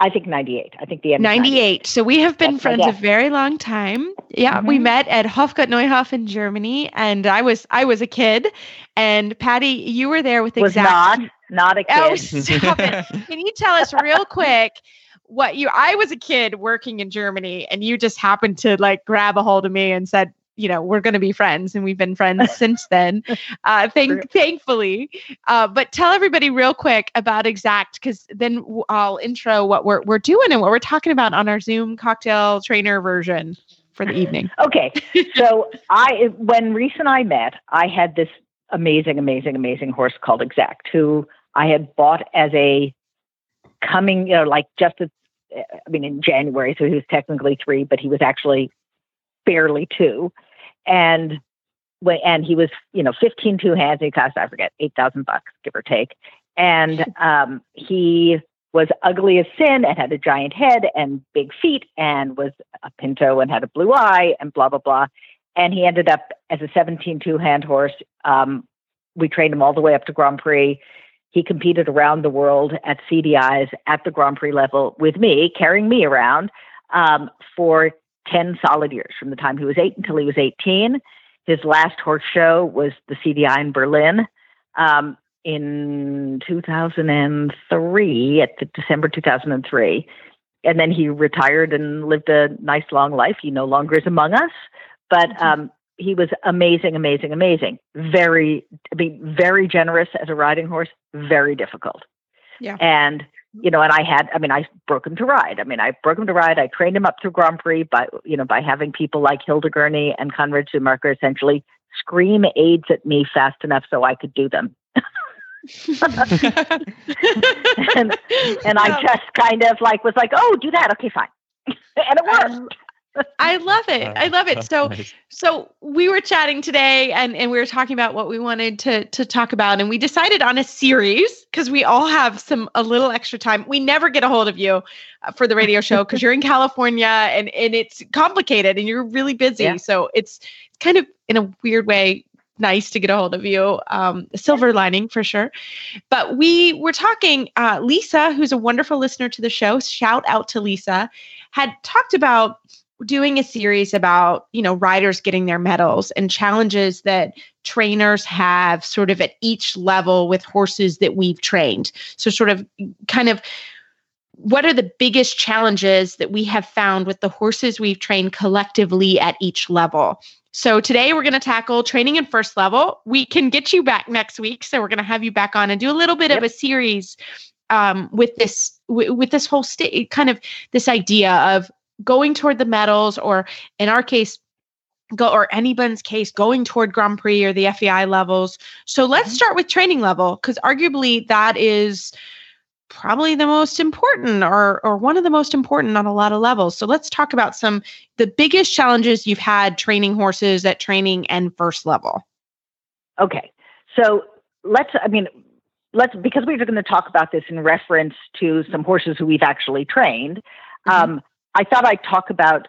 I think 98. I think the end. is 98. So we have been That's friends a very long time. Yeah, we Mhm. met at Hofgut Neuhof in Germany, and I was I was a kid, and Patty, you were there with Was exact. not not a kid. Oh, stop it! Can you tell us real quick what you? I was a kid working in Germany, and you just happened to like grab a hold of me and said, you know, we're going to be friends, and we've been friends since then. Uh, thank, thankfully. Uh, but tell everybody real quick about Exact, because then i'll intro what we're we're doing and what we're talking about on our Zoom cocktail trainer version for the evening. Okay. So I when Reese and I met, I had this amazing, amazing, amazing horse called Exact, who I had bought as a coming, you know, like just as, I mean, in January, so he was technically three, but he was actually barely two. And when, and he was, you know, 15 two hands. He cost, I forget, 8,000 bucks, give or take. And um, he was ugly as sin and had a giant head and big feet and was a pinto and had a blue eye and blah, blah, blah. And he ended up as a 17 two hand horse. Um, we trained him all the way up to Grand Prix. He competed around the world at CDIs at the Grand Prix level with me, carrying me around um, for 10 solid years from the time he was eight until he was 18. His last horse show was the CDI in Berlin um, in 2003, at the December 2003. And then he retired and lived a nice long life. He no longer is among us, but um, he was amazing, amazing, amazing. Very, I mean, very generous as a riding horse, very difficult. Yeah. And you know, and I had, I mean, I broke him to ride. I mean, I broke him to ride. I trained him up through Grand Prix by, you know, by having people like Hilda Gurney and Conrad Schumacher essentially scream aids at me fast enough so I could do them. and, and I just kind of like was like, oh, do that. Okay, fine. and it worked. I love it. I love it. So Nice. so we were chatting today and, and we were talking about what we wanted to to talk about and we decided on a series because we all have some a little extra time. We never get a hold of you uh, for the radio show because you're in California and and it's complicated and you're really busy. Yeah. So it's it's kind of in a weird way nice to get a hold of you. Um, silver lining for sure. But we were talking. Uh, Lisa, who's a wonderful listener to the show, shout out to Lisa, had talked about doing a series about you know riders getting their medals and challenges that trainers have sort of at each level with horses that we've trained. So sort of kind of what are the biggest challenges that we have found with the horses we've trained collectively at each level? So today we're going to tackle training in first level. We can get you back next week so we're going to have you back on and do a little bit of a series um, with this w- with this whole state kind of this idea of going toward the medals or in our case go or anyone's case going toward grand prix or the fei levels. So let's start with training level because arguably that is probably the most important or or one of the most important on a lot of levels. So let's talk about some the biggest challenges you've had training horses at training and first level. Okay. So let's, I mean, let's, because we're going to talk about this in reference to some horses who we've actually trained, um, I thought I'd talk about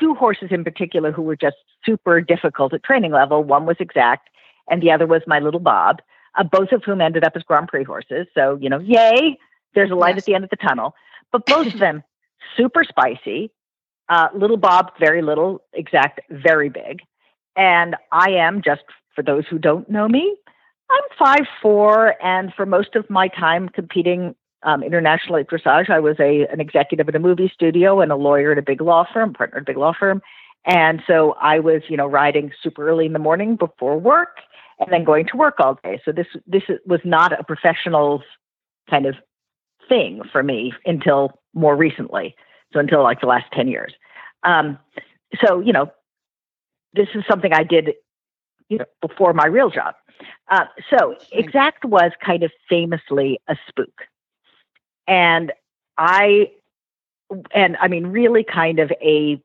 two horses in particular who were just super difficult at training level. One was exact, and the other was my little Bob, uh, both of whom ended up as Grand Prix horses. So, you know, yay, there's a light Yes. at the end of the tunnel. But both of them, super spicy. Uh, little Bob, very little, exact, very big. And I am, just for those who don't know me, I'm five four, and for most of my time competing um, internationally at dressage, I was a an executive at a movie studio and a lawyer at a big law firm, partner at a big law firm, and so I was, you know, riding super early in the morning before work, and then going to work all day. So this this was not a professional's kind of thing for me until more recently. So until like the last ten years. Um, so you know, this is something I did, you know, before my real job. Uh, so Exact was kind of famously a spook. And I, and I mean, really kind of a,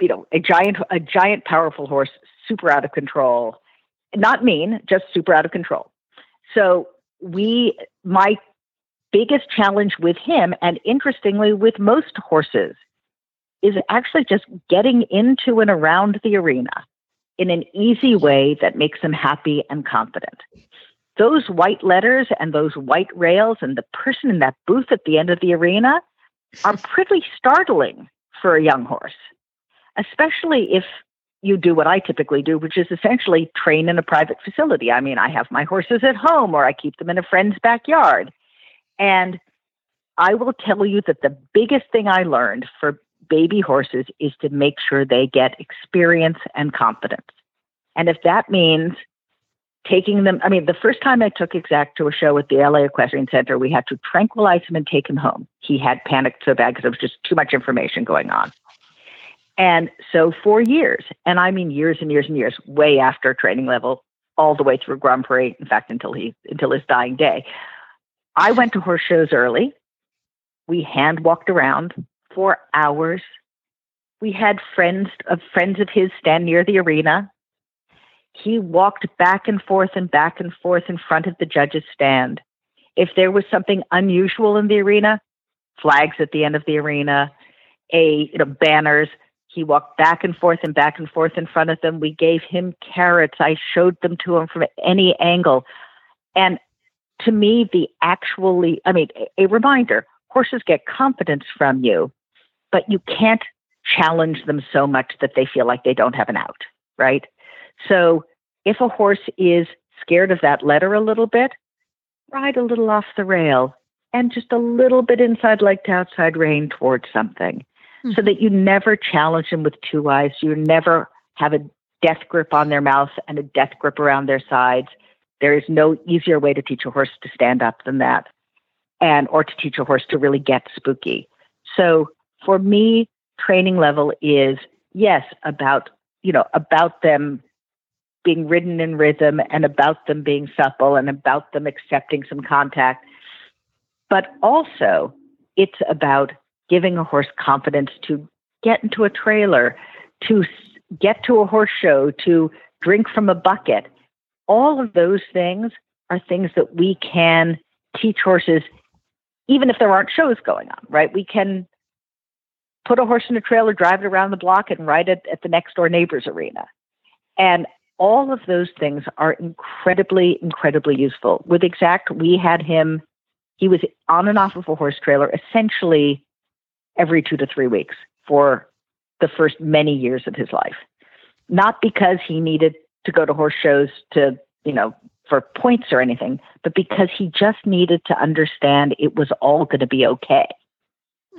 you know, a giant, a giant powerful horse, super out of control. Not mean, just super out of control. So we, my biggest challenge with him, and interestingly, with most horses, is actually just getting into and around the arena in an easy way that makes them happy and confident. Those white letters and those white rails and the person in that booth at the end of the arena are pretty startling for a young horse, especially if you do what I typically do, which is essentially train in a private facility. I mean, I have my horses at home or I keep them in a friend's backyard. And I will tell you that the biggest thing I learned for baby horses is to make sure they get experience and confidence. And if that means taking them, I mean, the first time I took Exact to a show at the LA Equestrian Center, we had to tranquilize him and take him home. He had panicked so bad because there was just too much information going on. And so for years, and I mean years and years and years, way after training level, all the way through Grand Prix, in fact, until he until his dying day, I went to horse shows early. We hand walked around for hours. We had friends of friends of his stand near the arena. He walked back and forth and back and forth in front of the judges' stand. If there was something unusual in the arena, flags at the end of the arena, a you know, banners. He walked back and forth and back and forth in front of them. We gave him carrots. I showed them to him from any angle. And to me, the actually, I mean, a reminder horses get confidence from you but you can't challenge them so much that they feel like they don't have an out, right? So if a horse is scared of that letter a little bit, ride a little off the rail and just a little bit inside leg to outside rein towards something mm-hmm. so that you never challenge them with two eyes. You never have a death grip on their mouth and a death grip around their sides. There is no easier way to teach a horse to stand up than that and or to teach a horse to really get spooky. So for me, training level is yes about you know about them being ridden in rhythm and about them being supple and about them accepting some contact, but also it's about giving a horse confidence to get into a trailer, to get to a horse show, to drink from a bucket. All of those things are things that we can teach horses, even if there aren't shows going on, right? We can put a horse in a trailer, drive it around the block, and ride it at the next door neighbor's arena. And all of those things are incredibly, incredibly useful. With Exact, we had him, he was on and off of a horse trailer essentially every two to three weeks for the first many years of his life. Not because he needed to go to horse shows to, you know, for points or anything, but because he just needed to understand it was all going to be okay.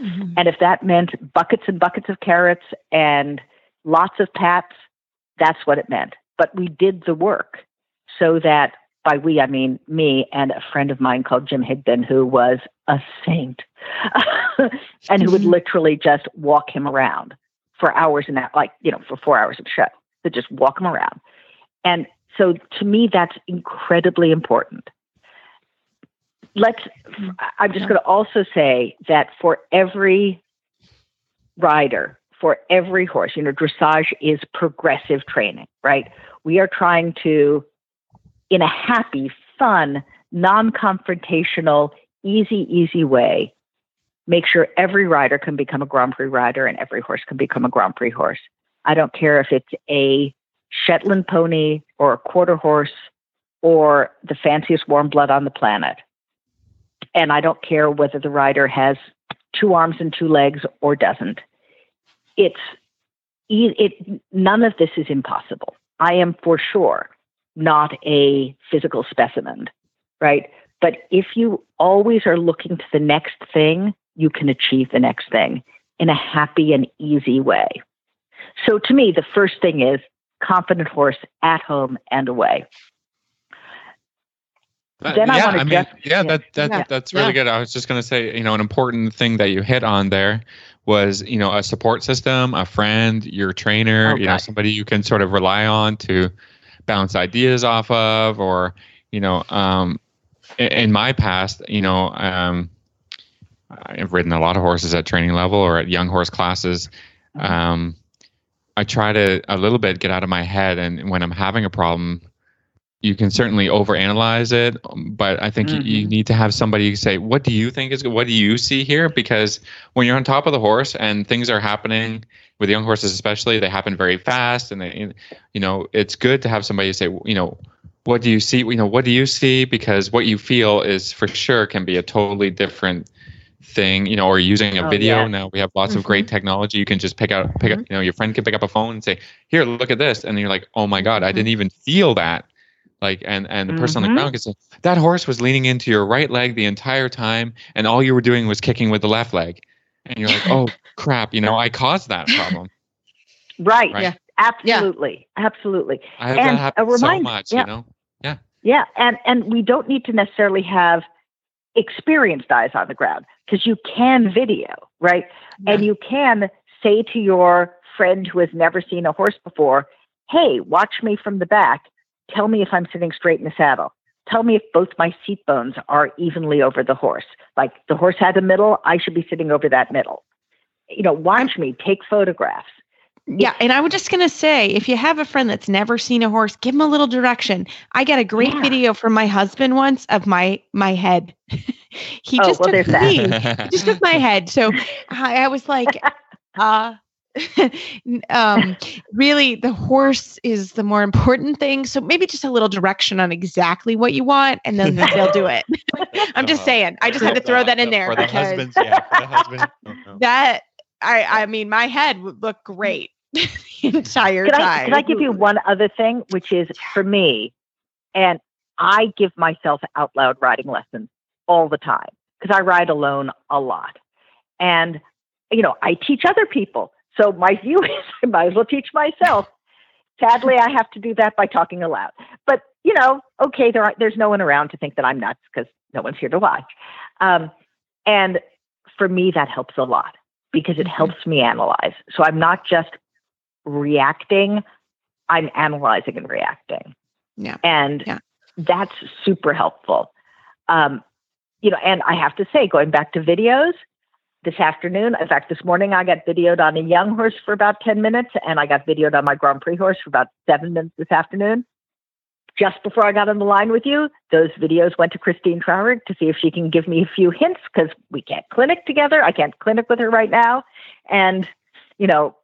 Mm-hmm. And if that meant buckets and buckets of carrots and lots of pats, that's what it meant. But we did the work so that by we, I mean me and a friend of mine called Jim Higdon, who was a saint and who would mm-hmm. literally just walk him around for hours and that, like, you know, for four hours of show, to just walk him around. And so to me, that's incredibly important let's i'm just going to also say that for every rider for every horse. You know dressage is progressive training right? We are trying to in a happy fun non-confrontational easy easy way make sure every rider can become a grand prix rider and every horse can become a grand prix horse. I don't care if it's a shetland pony or a quarter horse or the fanciest warm blood on the planet. And I don't care whether the rider has two arms and two legs or doesn't. It's it none of this is impossible. I am for sure not a physical specimen, right? But if you always are looking to the next thing, you can achieve the next thing in a happy and easy way. So to me, the first thing is confident horse at home and away. That- Then I yeah, wanna I mean, just- yeah, that, that Yeah. that's really Yeah. good. I was just gonna say, you know, an important thing that you hit on there was, you know, a support system, a friend, your trainer, Oh, you know, somebody you can sort of rely on to bounce ideas off of, or, you know, um, in, in my past, you know, um, I've ridden a lot of horses at training level or at young horse classes. Um, I try to a little bit get out of my head, and when I'm having a problem, you can certainly overanalyze it, but I think you, you Mhm. need to have somebody say, "What do you think is? What do you see here?" Because when you're on top of the horse and things are happening with young horses, especially, they happen very fast, and they, you know, it's good to have somebody say, you know, what do you see? You know, what do you see? Because what you feel is for sure can be a totally different thing. You know, or using a Oh, video. yeah. Now we have lots of great mm-hmm. technology. You can just pick out, pick up. Mm-hmm. You know, your friend can pick up a phone and say, "Here, look at this," and you're like, "Oh my god, I mm-hmm. didn't even feel that." Like, and and the person on Mhm. the ground can say, "That horse was leaning into your right leg the entire time, and all you were doing was kicking with the left leg," and you're like, "Oh crap, you know, I caused that problem." Right. Right. Yeah. Absolutely. Absolutely. I have And that happen a remind- so much, yeah. you know. Yeah, and and we don't need to necessarily have experienced eyes on the ground because you can video, right? And you can say to your friend who has never seen a horse before, "Hey, watch me from the back. Tell me if I'm sitting straight in the saddle. Tell me if both my seat bones are evenly over the horse. Like the horse had a middle, I should be sitting over that middle. You know, watch me, take photographs. Yeah, and I was just gonna say, if you have a friend that's never seen a horse, give him a little direction. I got a great Yeah. video from my husband once of my my head. he Oh, just well, took me, he just took my head. So I, I was like, uh um really the horse is the more important thing so maybe just a little direction on exactly what you want and then they'll do it i'm just saying i just had to throw that in there for the husbands. Yeah, for the husbands. no, no. that i i mean my head would look great the entire Can I, can I give you one other thing, which is for me, and I give myself out loud riding lessons all the time because I ride alone a lot. And, you know, I teach other people. So my view is I might as well teach myself. Sadly, I have to do that by talking aloud. But, you know, okay, there are, there's no one around to think that I'm nuts because no one's here to watch. Um, and for me, that helps a lot because it helps me analyze. So I'm not just reacting, I'm analyzing and reacting. Yeah. And Yeah. that's super helpful. Um, you know, and I have to say, going back to videos, this afternoon, in fact, this morning I got videoed on a young horse for about 10 minutes, and I got videoed on my Grand Prix horse for about seven minutes this afternoon. Just before I got on the line with you, those videos went to Christine Traurig to see if she can give me a few hints because we can't clinic together. I can't clinic with her right now. And, you know,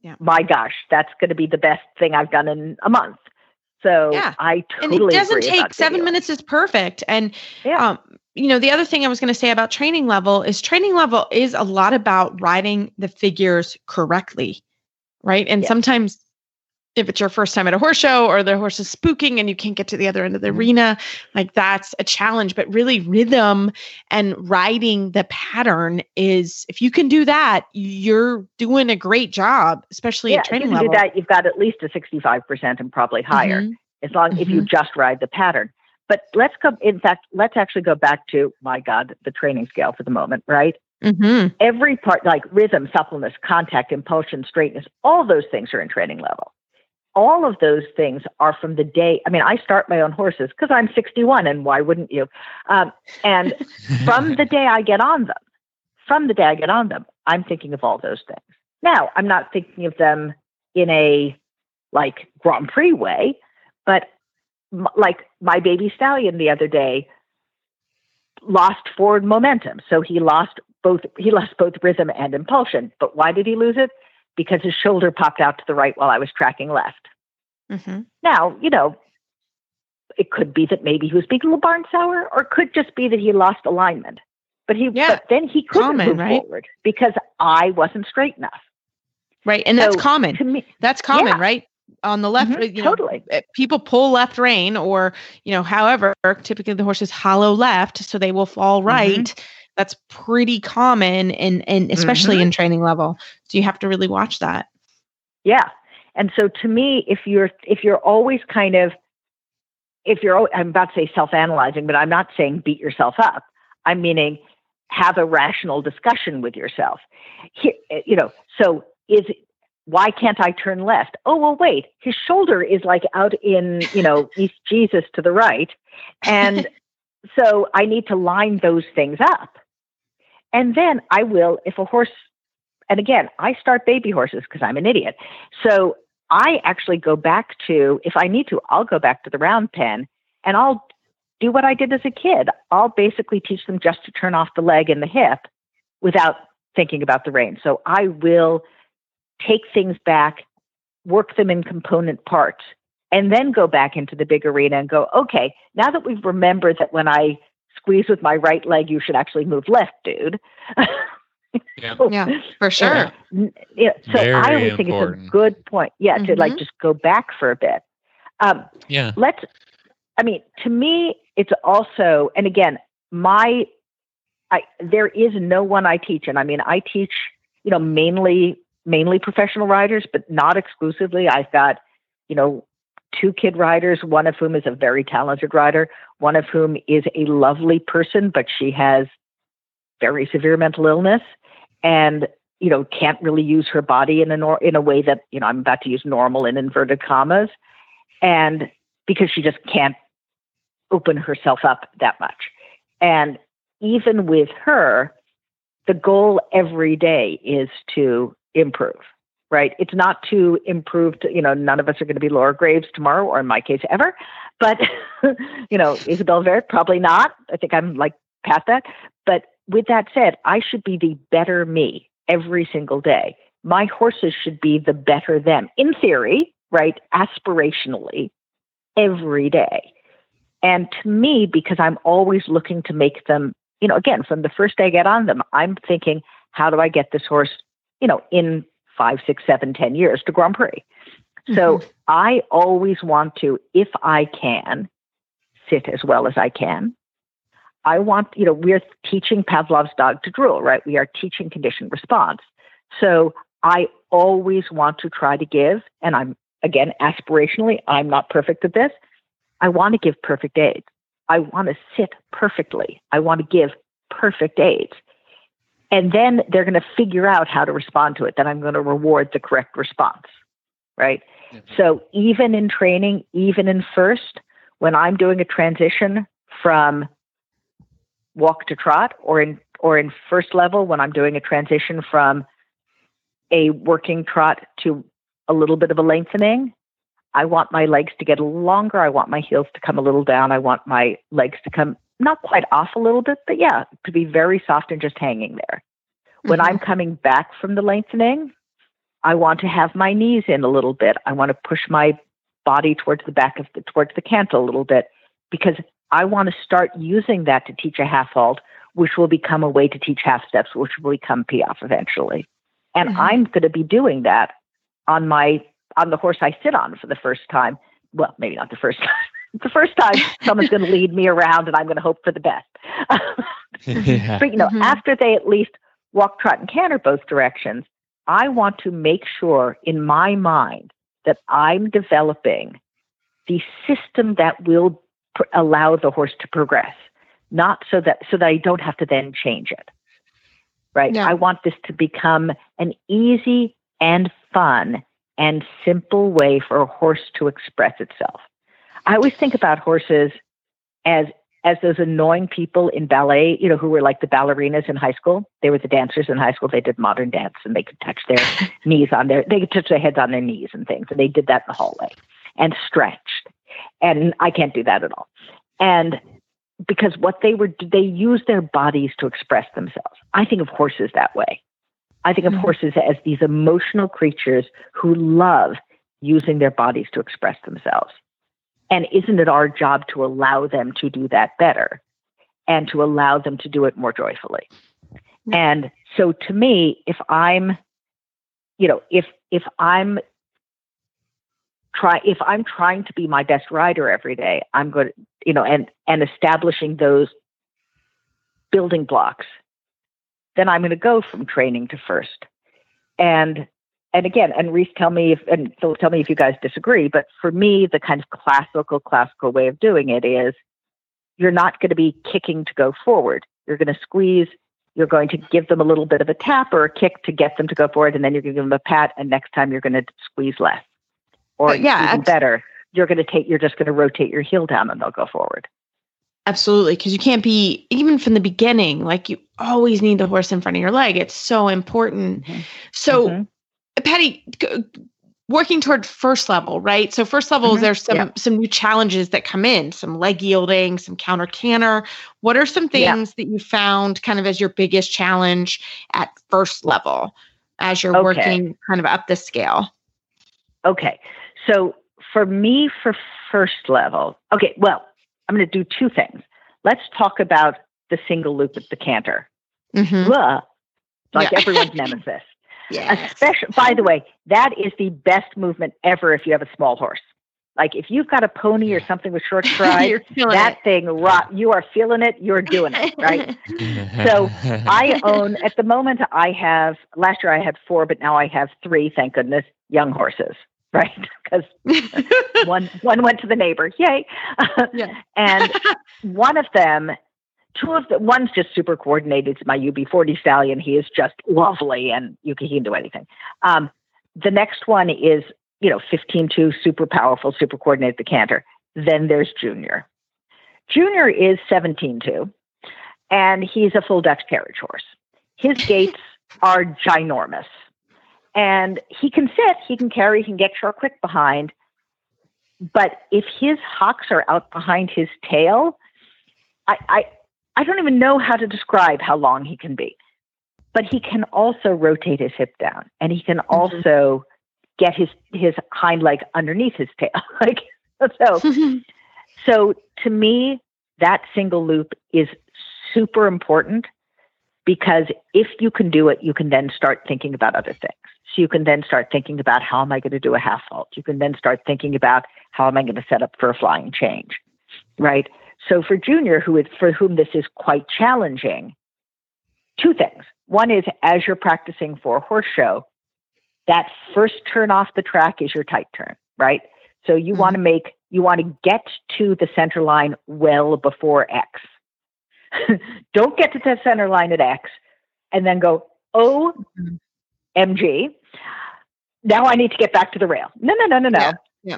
Yeah. my gosh, that's going to be the best thing I've done in a month. So Yeah. I and totally it doesn't take seven minutes is perfect and Yeah. um you know the other thing i was going to say about training level is training level is a lot about riding the figures correctly right and Yeah. sometimes if it's your first time at a horse show or the horse is spooking and you can't get to the other end of the Mhm. arena like that's a challenge but really rhythm and riding the pattern is if you can do that you're doing a great job especially at training level. yeah, if you level. Do that, you've got at least a 65% and probably higher. Mhm. as long as if you just ride the pattern. But let's go. In fact, let's actually go back to my God, the training scale for the moment, right? Mhm. Every part, like rhythm, suppleness, contact, impulsion, straightness, all those things are in training level. All of those things are from the day. I mean, I start my own horses because I'm 61, and why wouldn't you? Um, and from the day I get on them, from the day I get on them, I'm thinking of all those things. Now, I'm not thinking of them in a like Grand Prix way, but like my baby stallion the other day lost forward momentum. So he lost both he lost both rhythm and impulsion. But why did he lose it? Because his shoulder popped out to the right while I was tracking left. Mm-hmm. Now, you know, it could be that maybe he was being a little barn sour, or it could just be that he lost alignment. But he Yeah, but then he couldn't common, move right? forward because I wasn't straight enough. right and that's common To me, That's common, Yeah. right? On the left, Mhm, you know, totally. uh, people pull left rein or, you know, however, typically the horse is hollow left, so they will fall Mm-hmm. right. That's pretty common and and especially Mhm. in training level. So you have to really watch that. Yeah. And so to me, if you're if you're always kind of if you're I'm about to say self-analyzing, but I'm not saying beat yourself up. I'm meaning have a rational discussion with yourself. Here, eh, you know, so is why can't I turn left? Oh well, wait. His shoulder is like out in you know East Jesus to the right, and so I need to line those things up. And then I will, if a horse, and again, I start baby horses because I'm an idiot. So I actually go back to, if I need to, I'll go back to the round pen and I'll do what I did as a kid. I'll basically teach them just to turn off the leg and the hip without thinking about the rein. So I will take things back, work them in component parts, and then go back into the big arena and go, okay, now that we've remembered that when I squeeze with my right leg, you should actually move left, dude. Yeah. Yeah, for sure. N- yeah, so Very I always think it's a good point. Yeah, to like Mhm. just go back for a bit. Um, Yeah. let's. I mean, to me, it's also, and again, my, I there is no one I teach, and I mean, I teach, you know, mainly mainly professional riders, but not exclusively. I've got, you know, two kid riders, one of whom is a very talented rider, one of whom is a lovely person, but she has very severe mental illness and you know can't really use her body in a nor- in a way that you know I'm about to use normal in inverted commas and because she just can't open herself up that much and even with her the goal every day is to improve right it's not to improve to you know none of us are going to be Laura Graves tomorrow or in my case ever but you know Isabell Werth probably not I think I'm like past that but with that said, I should be the better me every single day. My horses should be the better them, in theory, right? Aspirationally, every day. And to me, because I'm always looking to make them, you know, again, from the first day I get on them, I'm thinking, how do I get this horse, you know, in five, six, seven, ten years to Grand Prix? So mm-hmm. I always want to, if I can, sit as well as I can. I want, you know, we're teaching Pavlov's dog to drool, right? We are teaching conditioned response. So I always want to try to give, and I'm, again, aspirationally, I'm not perfect at this. I want to give perfect aids. I want to sit perfectly. I want to give perfect aids. And then they're going to figure out how to respond to it. Then I'm going to reward the correct response, right? Mm-hmm. So even in training, even in first, when I'm doing a transition from walk to trot or in or in first level when I'm doing a transition from a working trot to a little bit of a lengthening, I want my legs to get longer. I want my heels to come a little down. I want my legs to come not quite off a little bit, but yeah, to be very soft and just hanging there. When I'm coming back from the lengthening, I want to have my knees in a little bit. I want to push my body towards the back of the towards the cantle a little bit because I want to start using that to teach a half halt, which will become a way to teach half steps, which will become piaffe eventually. And Mhm. I'm going to be doing that on my on the horse I sit on for the first time. Well, maybe not the first time. The first time someone's going to lead me around, and I'm going to hope for the best. yeah. But you know, Mhm. after they at least walk, trot, and canter both directions, I want to make sure in my mind that I'm developing the system that will pr- allow the horse to progress, not so that so that I don't have to then change it. Right? Yeah. I want this to become an easy and fun and simple way for a horse to express itself. I always think about horses as as those annoying people in ballet, you know, who were like the ballerinas in high school. They were the dancers in high school. They did modern dance and they could touch their knees on their, they could touch their heads on their knees and things. And they did that in the hallway and stretched. And I can't do that at all. And because what they were, they use their bodies to express themselves. I think of horses that way. I think of Mhm. horses as these emotional creatures who love using their bodies to express themselves. And isn't it our job to allow them to do that better and to allow them to do it more joyfully? Mm-hmm. And so to me, if I'm, you know, if if I'm try if I'm trying to be my best rider every day, I'm going to, you know, and and establishing those building blocks, then I'm going to go from training to first. And and again, and Reese, tell me if and Phil, tell me if you guys disagree. But for me, the kind of classical classical way of doing it is you're not going to be kicking to go forward. You're going to squeeze. You're going to give them a little bit of a tap or a kick to get them to go forward, and then you're going to give them a pat. And next time you're going to squeeze less, or yeah, even better, you're going to take. You're just going to rotate your heel down, and they'll go forward. Absolutely, because you can't be even from the beginning. Like you always need the horse in front of your leg. It's so important. Mhm. So, Mhm. Patty, g- working toward first level, right? So first level, Mhm. there's some Yeah. some new challenges that come in, some leg yielding, some counter canter. What are some Yeah. things that you found kind of as your biggest challenge at first level as you're Okay. working kind of up the scale? Okay. So for me, for first level, okay, well, I'm going to do two things. Let's talk about the single loop at the canter. Mhm. Blah, like Yeah. everyone's nemesis. Yes. Especially, by the way, that is the best movement ever if you have a small horse. Like if you've got a pony or something with short stride, that thing, rock, you are feeling it, you're doing it, right? So, I own at the moment I have last year I had four, but now I have three, thank goodness, young horses, right? Because one one went to the neighbor, yay! Yeah. and one of them, two of the one's just super coordinated. It's my UB40 stallion. He is just lovely, and you can, he can do anything. Um, the next one is you know 15-2, super powerful, super coordinated the canter. Then there's Junior. Junior is 17-2 and he's a full Dutch carriage horse. His gaits are ginormous, and he can sit, he can carry, he can get short quick behind. But if his hocks are out behind his tail, I, I I don't even know how to describe how long he can be. But he can also rotate his hip down, and he can mm-hmm. also get his his hind leg underneath his tail. like so, so to me, that single loop is super important because if you can do it, you can then start thinking about other things. So you can then start thinking about how am I going to do a half halt? You can then start thinking about how am I going to set up for a flying change, right? So for junior, who is for whom this is quite challenging, two things. One is as you're practicing for a horse show, that first turn off the track is your tight turn, right? So you mm-hmm. want to make you want to get to the center line well before X. Don't get to the center line at X and then go, oh, mm-hmm. MG. Now I need to get back to the rail. No, no, no, no, no. Yeah, yeah.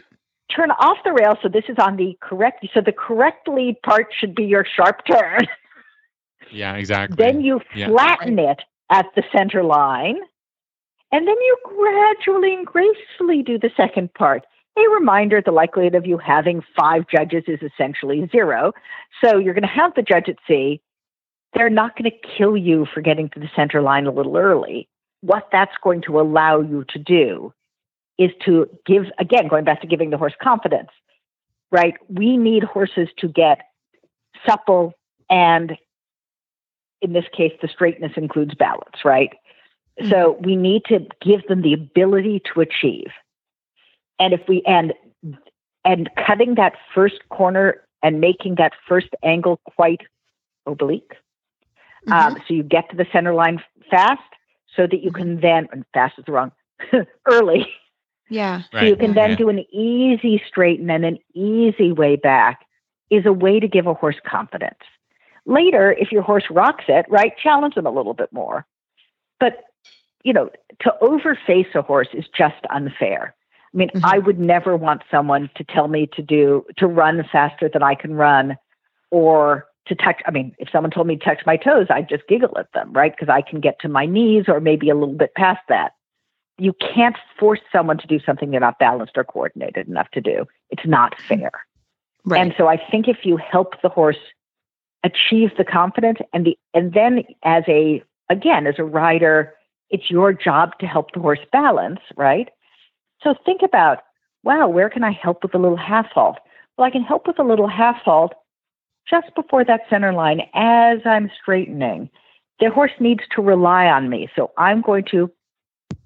Turn off the rail. So this is on the correct. So the correct lead part should be your sharp turn. yeah, exactly. then you Yeah. flatten it at the center line. And then you gradually and gracefully do the second part. A reminder the likelihood of you having five judges is essentially zero. So you're going to have the judge at C. They're not going to kill you for getting to the center line a little early. What that's going to allow you to do is to give, again, going back to giving the horse confidence, right? We need horses to get supple and, in this case, the straightness includes balance, right? So mm-hmm. we need to give them the ability to achieve. And if we and and cutting that first corner and making that first angle quite oblique, um, mm-hmm. so you get to the center line fast, so that you mm-hmm. can then and fast is wrong early, yeah. so you can then yeah. do an easy straighten and an easy way back is a way to give a horse confidence. Later, if your horse rocks it, right, challenge them a little bit more. But you know, to overface a horse is just unfair. I mean, Mhm. I would never want someone to tell me to do to run faster than I can run or to touch I mean, if someone told me to touch my toes, I'd just giggle at them, right? Because I can get to my knees or maybe a little bit past that. You can't force someone to do something they're not balanced or coordinated enough to do. It's not fair. Right. And so I think if you help the horse achieve the confidence and the and then as a again as a rider, it's your job to help the horse balance, right? So think about, wow, where can I help with a little half halt? Well, I can help with a little half halt just before that center line as I'm straightening. The horse needs to rely on me. So I'm going to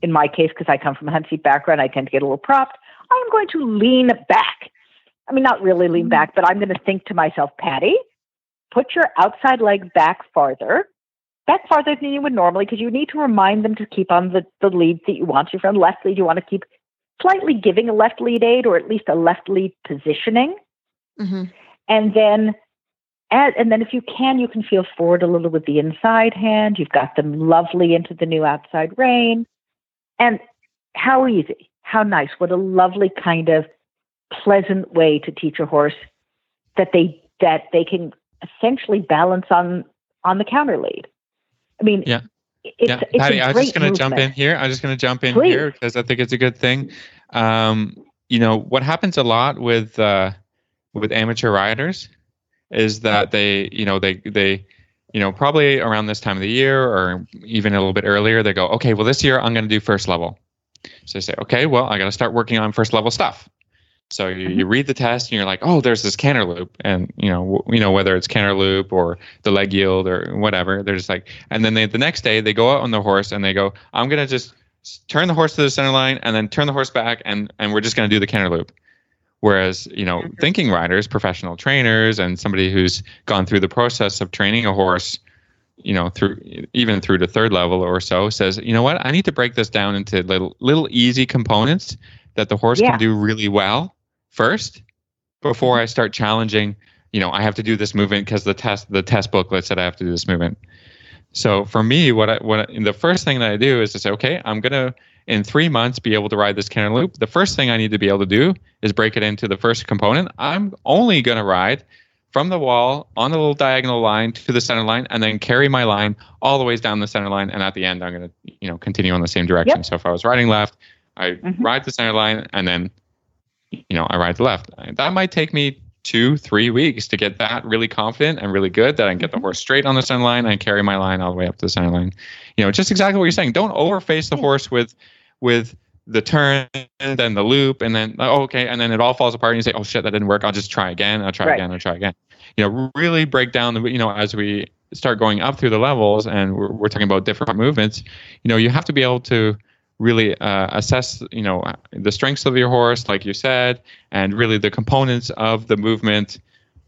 in my case, because I come from a hunt seat background, I tend to get a little propped. I'm going to lean back. I mean, not really lean back, but I'm going to think to myself, Patty, put your outside leg back farther, back farther than you would normally, because you need to remind them to keep on the, the lead that you want. If you're left lead, you want to keep slightly giving a left lead aid or at least a left lead positioning. Mm-hmm. And then and then if you can, you can feel forward a little with the inside hand. You've got them lovely into the new outside rein. And how easy, how nice, what a lovely kind of pleasant way to teach a horse that they that they can essentially balance on on the counter lead. I mean, Yeah. It's, yeah, it's Patty, I'm just going to jump in here. I'm just going to jump in Please. here because I think it's a good thing. Um, you know what happens a lot with uh, with amateur riders is that they, you know, they they, you know, probably around this time of the year or even a little bit earlier, they go, okay, well this year I'm going to do first level. So they say, okay, well I got to start working on first level stuff. So you, Mm-hmm. you read the test and you're like, oh, there's this canter loop, and you know, w- you know whether it's canter loop or the leg yield or whatever. They're just like, and then they, the next day they go out on the horse and they go, I'm gonna just turn the horse to the center line and then turn the horse back and and we're just gonna do the canter loop. Whereas you know, mm-hmm. thinking riders, professional trainers, and somebody who's gone through the process of training a horse, you know, through even through the third level or so, says, you know what, I need to break this down into little little easy components that the horse Yeah. can do really well first before mm-hmm. I start challenging, you know, I have to do this movement because the test the test booklet said I have to do this movement. So for me, what I what I, the first thing that I do is to say, okay, I'm gonna in three months be able to ride this canter loop. The first thing I need to be able to do is break it into the first component. I'm only gonna ride from the wall on the little diagonal line to the center line, and then carry my line all the ways down the center line. And at the end, I'm gonna you know continue on the same direction. Yep. So if I was riding left, I Mhm. ride the center line, and then you know I ride the left. That might take me two, three weeks to get that really confident and really good that I can get the horse straight on the center line and carry my line all the way up to the center line. You know, just exactly what you're saying. Don't overface the horse with with the turn and then the loop and then oh, okay and then it all falls apart and you say oh shit that didn't work I'll just try again I'll try Right. again I'll try again. You know, really break down the you know as we start going up through the levels and we're, we're talking about different movements. You know, you have to be able to really uh, assess you know the strengths of your horse like you said and really the components of the movement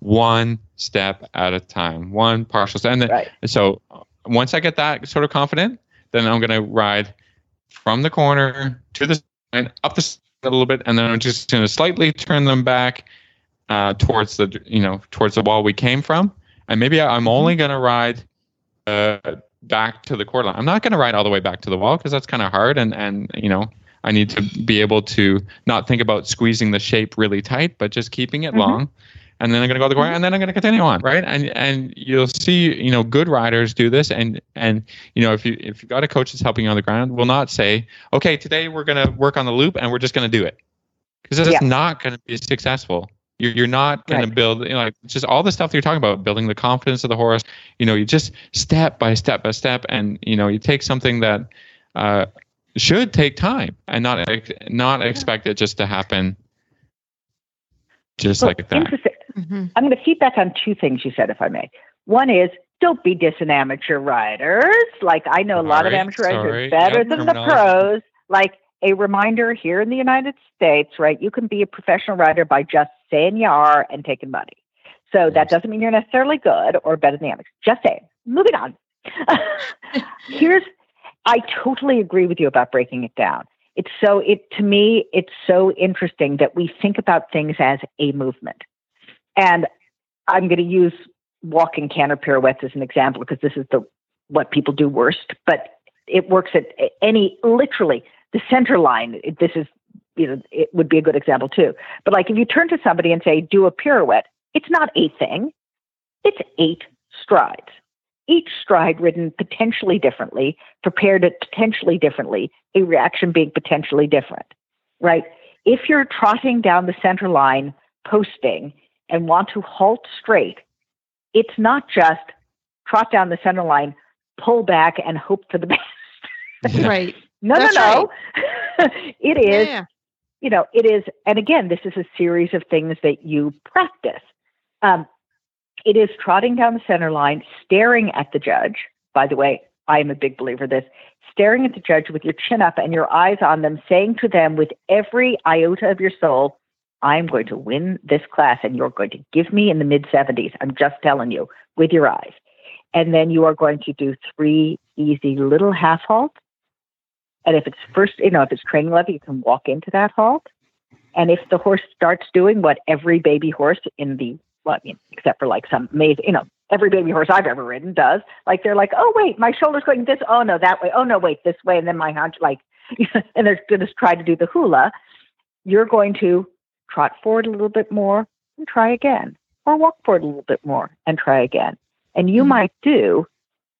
one step at a time one partial step and then, Right. so once i get that sort of confident then i'm going to ride from the corner to the side up the side a little bit and then i'm just going to slightly turn them back uh, towards the you know towards the wall we came from and maybe I- i'm only going to ride uh, back to the quarter line. I'm not going to ride all the way back to the wall because that's kind of hard, and and you know I need to be able to not think about squeezing the shape really tight, but just keeping it Mhm. long. And then I'm going to go to the corner, and then I'm going to continue on, right? And and you'll see, you know, good riders do this, and and you know, if you if you've got a coach that's helping you on the ground, will not say, okay, today we're going to work on the loop, and we're just going to do it, because it's Yeah. not going to be successful. You're, you're not going Right. to build you know, like just all the stuff that you're talking about, building the confidence of the horse. You know, you just step by step by step, and you know, you take something that uh, should take time and not not expect it just to happen just Well, like that. interesting. Mm-hmm. I'm going to feedback on two things you said, if I may. One is don't be dissing amateur riders. Like I know a lot of amateur riders are better Yep, than the pros. Like a reminder here in the United States, right? You can be a professional rider by just saying you are and taking money. So that doesn't mean you're necessarily good or better than the amateurs. Just saying. Moving on. Here's I totally agree with you about breaking it down. It's so it to me it's so interesting that we think about things as a movement. And I'm going to use walking canter pirouettes as an example because this is the what people do worst, but it works at any literally the center line. This is you know it would be a good example too. But like if you turn to somebody and say do a pirouette, it's not a thing. It's eight strides. Each stride ridden potentially differently, prepared it potentially differently, a reaction being potentially different, right? If you're trotting down the center line, posting, and want to halt straight, it's not just trot down the center line, pull back, and hope for the best. Right. No, That's no, no. it is, Yeah. you know, it is, and again, this is a series of things that you practice. Um, it is trotting down the center line, staring at the judge. By the way, I am a big believer this, staring at the judge with your chin up and your eyes on them, saying to them with every iota of your soul, I'm going to win this class and you're going to give me in the mid 70s. I'm just telling you with your eyes. And then you are going to do three easy little half halts. And if it's first, you know, if it's training level, you can walk into that halt. And if the horse starts doing what every baby horse in the, well, I mean, except for like some amazing, you know, every baby horse I've ever ridden does, like they're like, oh, wait, my shoulder's going this. Oh, no, that way. Oh, no, wait, this way. And then my haunch, like, and they're going to try to do the hula. You're going to trot forward a little bit more and try again, or walk forward a little bit more and try again. And you mm-hmm. might do,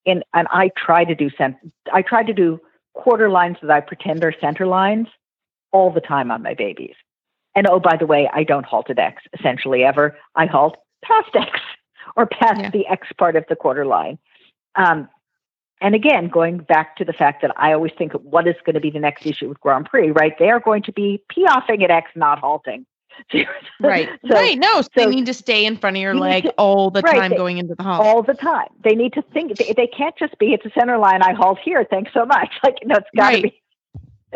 in, and I try to do, cent- I try to do quarter lines that I pretend are center lines all the time on my babies. And oh, by the way, I don't halt at X essentially ever. I halt past X or past yeah. the X part of the quarter line. Um, and again, going back to the fact that I always think what is going to be the next issue with Grand Prix, right? They are going to be piaffing at X, not halting. right. So, right. No, so they need to stay in front of your leg to, all the right, time they, going into the halt. All the time. They need to think. They, they, can't just be, it's a center line, I halt here. Thanks so much. Like, no, it's got to right.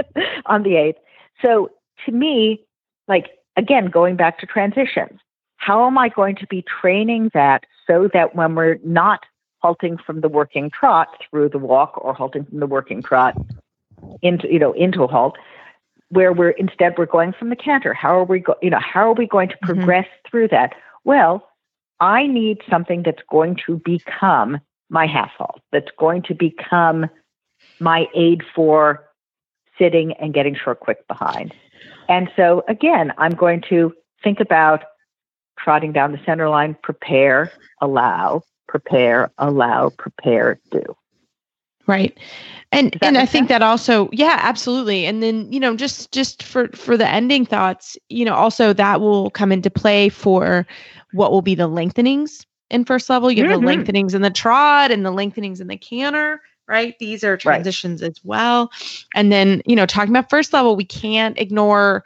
be on the eighth. So to me, like, again, going back to transitions, how am I going to be training that so that when we're not halting from the working trot through the walk or halting from the working trot into, you know, into a halt, where we're instead we're going from the canter. How are we go, you know, how are we going to mm-hmm. progress mm-hmm. through that? Well, I need something that's going to become my half halt, that's going to become my aid for sitting and getting short quick behind. And so again, I'm going to think about trotting down the center line, prepare, allow, prepare, allow, prepare, do. Right. And and I think sense? that also yeah, absolutely. And then, you know, just just for for the ending thoughts, you know, also that will come into play for what will be the lengthenings in first level. You have mm-hmm. the lengthenings in the trot and the lengthenings in the canter, right? These are transitions right. as well. And then, you know, talking about first level, we can't ignore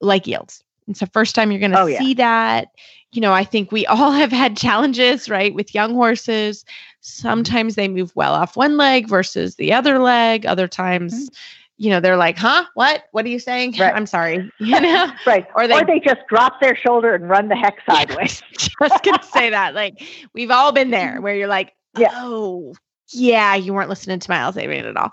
leg yields. It's the first time you're going to oh, see yeah. that. You know, I think we all have had challenges, right, with young horses. Sometimes they move well off one leg versus the other leg. Other times, mm-hmm. you know, they're like, "Huh? What? What are you saying?" Right. I'm sorry. You know, right? Or they, or they just drop their shoulder and run the heck sideways. just gonna say that. Like we've all been there, where you're like, yeah. "Oh, yeah, you weren't listening to my Alzheimer's at all."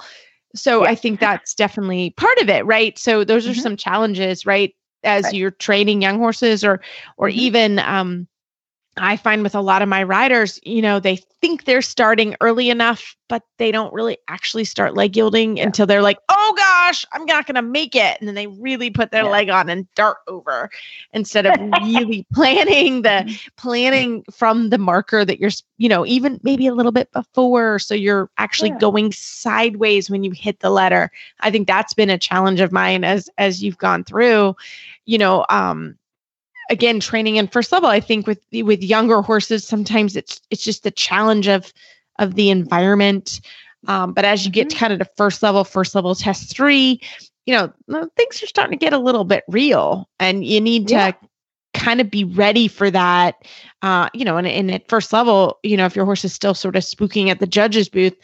So yeah. I think that's definitely part of it, right? So those are mm-hmm. some challenges, right? as right. you're training young horses or or mm-hmm. even um I find with a lot of my riders, you know, they think they're starting early enough, but they don't really actually start leg yielding yeah. until they're like, oh gosh, I'm not going to make it. And then they really put their yeah. leg on and dart over instead of really planning the mm-hmm. planning from the marker that you're, you know, even maybe a little bit before. So you're actually yeah. going sideways when you hit the letter. I think that's been a challenge of mine as, as you've gone through, you know, um, again training in first level i think with with younger horses sometimes it's it's just the challenge of of the environment um, but as you get mm-hmm. kind of to first level first level test three you know things are starting to get a little bit real and you need yeah. to kind of be ready for that uh, you know and, and at first level you know if your horse is still sort of spooking at the judge's booth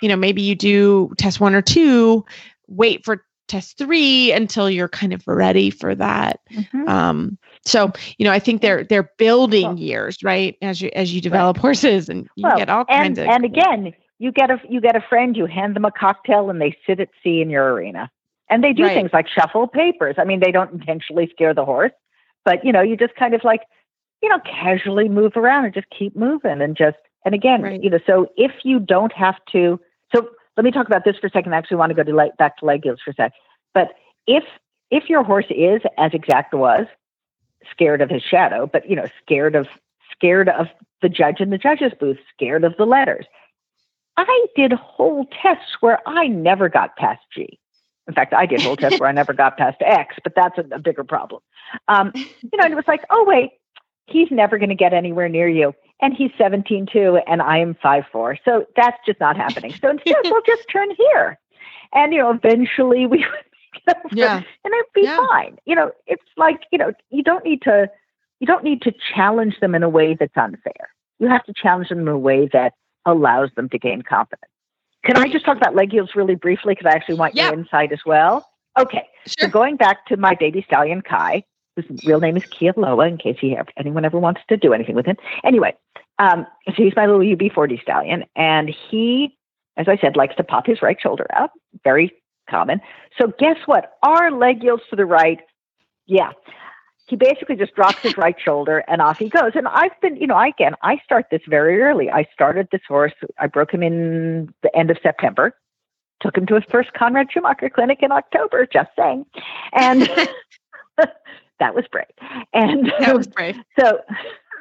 you know maybe you do test one or two wait for test three until you're kind of ready for that mm-hmm. um, so, you know, I think they're they're building well, years, right? As you as you develop right. horses and you well, get all and, kinds of And again, you get a you get a friend, you hand them a cocktail and they sit at C in your arena. And they do right. things like shuffle papers. I mean, they don't intentionally scare the horse, but you know, you just kind of like, you know, casually move around and just keep moving and just and again, right. you know, so if you don't have to let me talk about this for a second. I actually want to go to back to leg yields for a sec. But if if your horse is as exact was, scared of his shadow, but you know, scared of scared of the judge in the judge's booth, scared of the letters. I did whole tests where I never got past G. In fact, I did whole tests where I never got past X, but that's a, a bigger problem. Um, you know, and it was like, oh wait, he's never going to get anywhere near you, and he's 17 too, and I am five four, so that's just not happening. So instead, we'll just turn here, and you know, eventually we yeah. and it'd be yeah. fine. You know, it's like, you know, you don't need to you don't need to challenge them in a way that's unfair. You have to challenge them in a way that allows them to gain confidence. Can I just talk about leg yields really briefly because I actually want Yeah. your insight as well? Okay, so going back to my baby stallion Kai, whose real name is Kialoa, in case he anyone ever wants to do anything with him. Anyway, um, so he's my little UB40 stallion, and he, as I said, likes to pop his right shoulder out. Very common. So guess what? Our leg yields to the right. Yeah. He basically just drops his right shoulder and off he goes. And I've been, you know, I, again, I start this very early. I started this horse. I broke him in the end of September. Took him to his first Conrad Schumacher clinic in October. Just saying, and that was brave. And That was brave. so,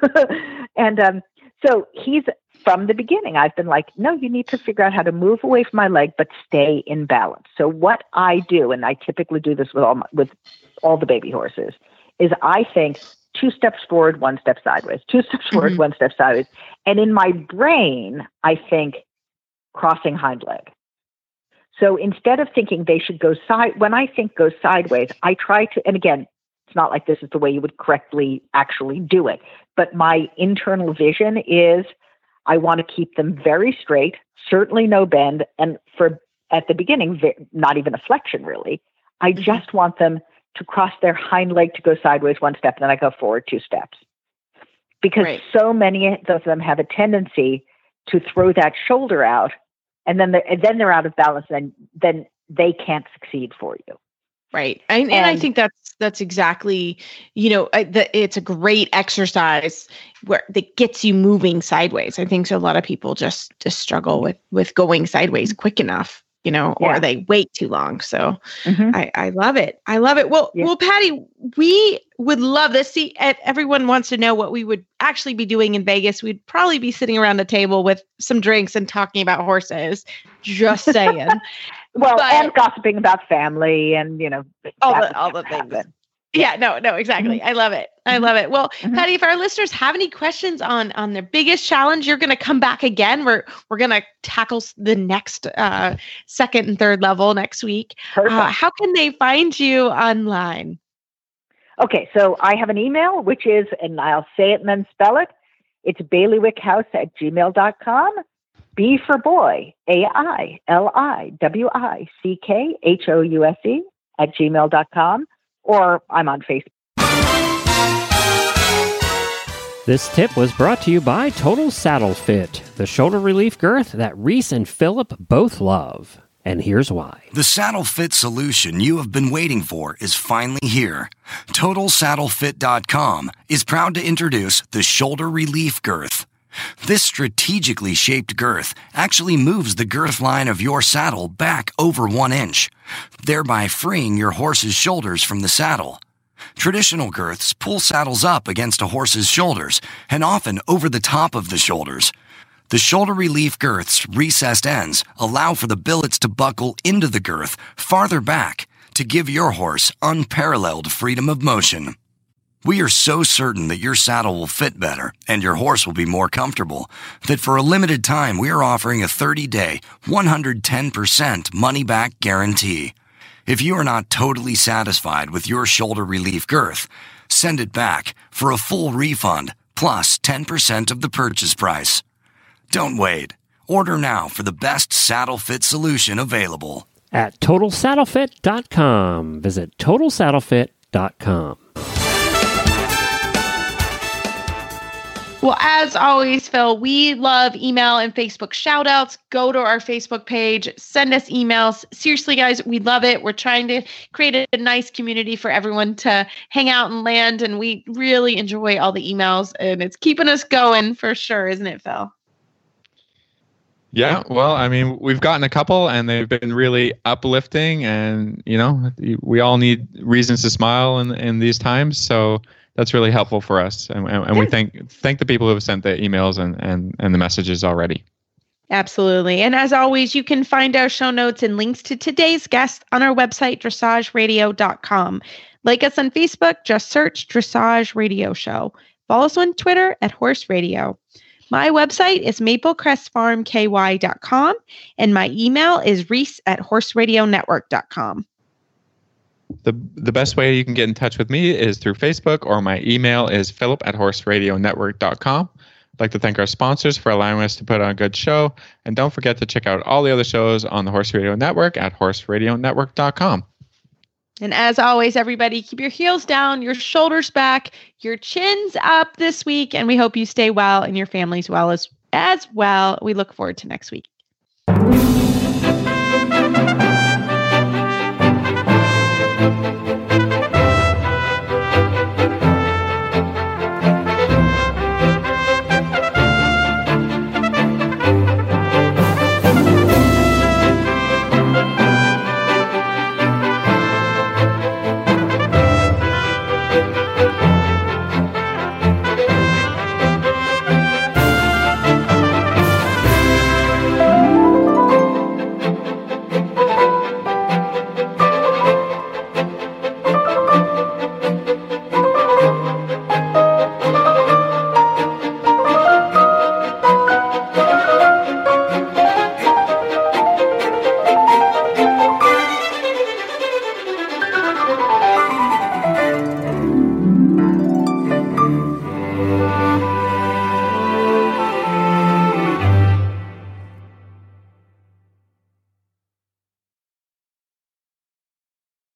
and um, so he's from the beginning. I've been like, no, you need to figure out how to move away from my leg, but stay in balance. So what I do, and I typically do this with all my, with all the baby horses, is I think two steps forward, one step sideways, two steps forward, Mhm. one step sideways, and in my brain, I think crossing hind leg. So instead of thinking they should go side, when I think go sideways, I try to, and again, it's not like this is the way you would correctly actually do it, but my internal vision is I want to keep them very straight, certainly no bend, and for at the beginning, not even a flexion really. I Mhm. just want them to cross their hind leg to go sideways one step, and then I go forward two steps. Because Right. so many of them have a tendency to throw that shoulder out, and then they're, and then they're out of balance, and then they can't succeed for you. Right. And, and I think that's that's exactly, you know, I, the, it's a great exercise where that gets you moving sideways. I think so a lot of people just just struggle with with going sideways quick enough, you know, or they wait too long. So Mhm. I, I love it. I love it. Well, Yeah. well, Patty, we would love this. See, everyone wants to know what we would actually be doing in Vegas. We'd probably be sitting around a table with some drinks and talking about horses. Just saying. Well, But- and gossiping about family, and you know, All the- all the happen. things. yeah, no, no, exactly. I love it. I love it. Well, Mhm. Patty, if our listeners have any questions on on their biggest challenge, you're going to come back again. We're we're going to tackle the next uh, second and third level next week. Uh, how can they find you online? Okay, so I have an email, which is, and I'll say it and then spell it. It's bailiwickhouse at gmail.com. B for boy, A I L I W I C K H O U S E at gmail.com. Or I'm on Facebook. This tip was brought to you by Total Saddle Fit, the shoulder relief girth that Reese and Philip both love. And here's why. The saddle fit solution you have been waiting for is finally here. TotalSaddleFit.com is proud to introduce the Shoulder Relief Girth. This strategically shaped girth actually moves the girth line of your saddle back over one inch, thereby freeing your horse's shoulders from the saddle. Traditional girths pull saddles up against a horse's shoulders and often over the top of the shoulders. The shoulder relief girth's recessed ends allow for the billets to buckle into the girth farther back to give your horse unparalleled freedom of motion. We are so certain that your saddle will fit better and your horse will be more comfortable that for a limited time we are offering a 30 day, 110% money back guarantee. If you are not totally satisfied with your shoulder relief girth, send it back for a full refund plus 10% of the purchase price. Don't wait. Order now for the best saddle fit solution available. At TotalSaddleFit.com. Visit TotalSaddleFit.com. Well, as always, Phil, we love email and Facebook shout outs. Go to our Facebook page, send us emails. Seriously, guys, we love it. We're trying to create a, nice community for everyone to hang out and land. And we really enjoy all the emails, and it's keeping us going for sure, isn't it, Phil? Yeah, well, I mean, we've gotten a couple, and they've been really uplifting, and you know, we all need reasons to smile in in these times. So that's really helpful for us, and, and, and we thank thank the people who have sent the emails and and and the messages already. Absolutely. And as always, you can find our show notes and links to today's guest on our website, dressageradio.com. Like us on Facebook, just search Dressage Radio Show. Follow us on Twitter at Horse Radio. My website is maplecrestfarmky.com, and my email is reese at horseradionetwork.com. The the best way you can get in touch with me is through Facebook, or my email is philip at horseradionetwork.com. I'd like to thank our sponsors for allowing us to put on a good show. And don't forget to check out all the other shows on the Horse Radio Network at horseradionetwork.com. And as always, everybody, keep your heels down, your shoulders back, your chins up this week. And we hope you stay well and your families well as, as well. We look forward to next week.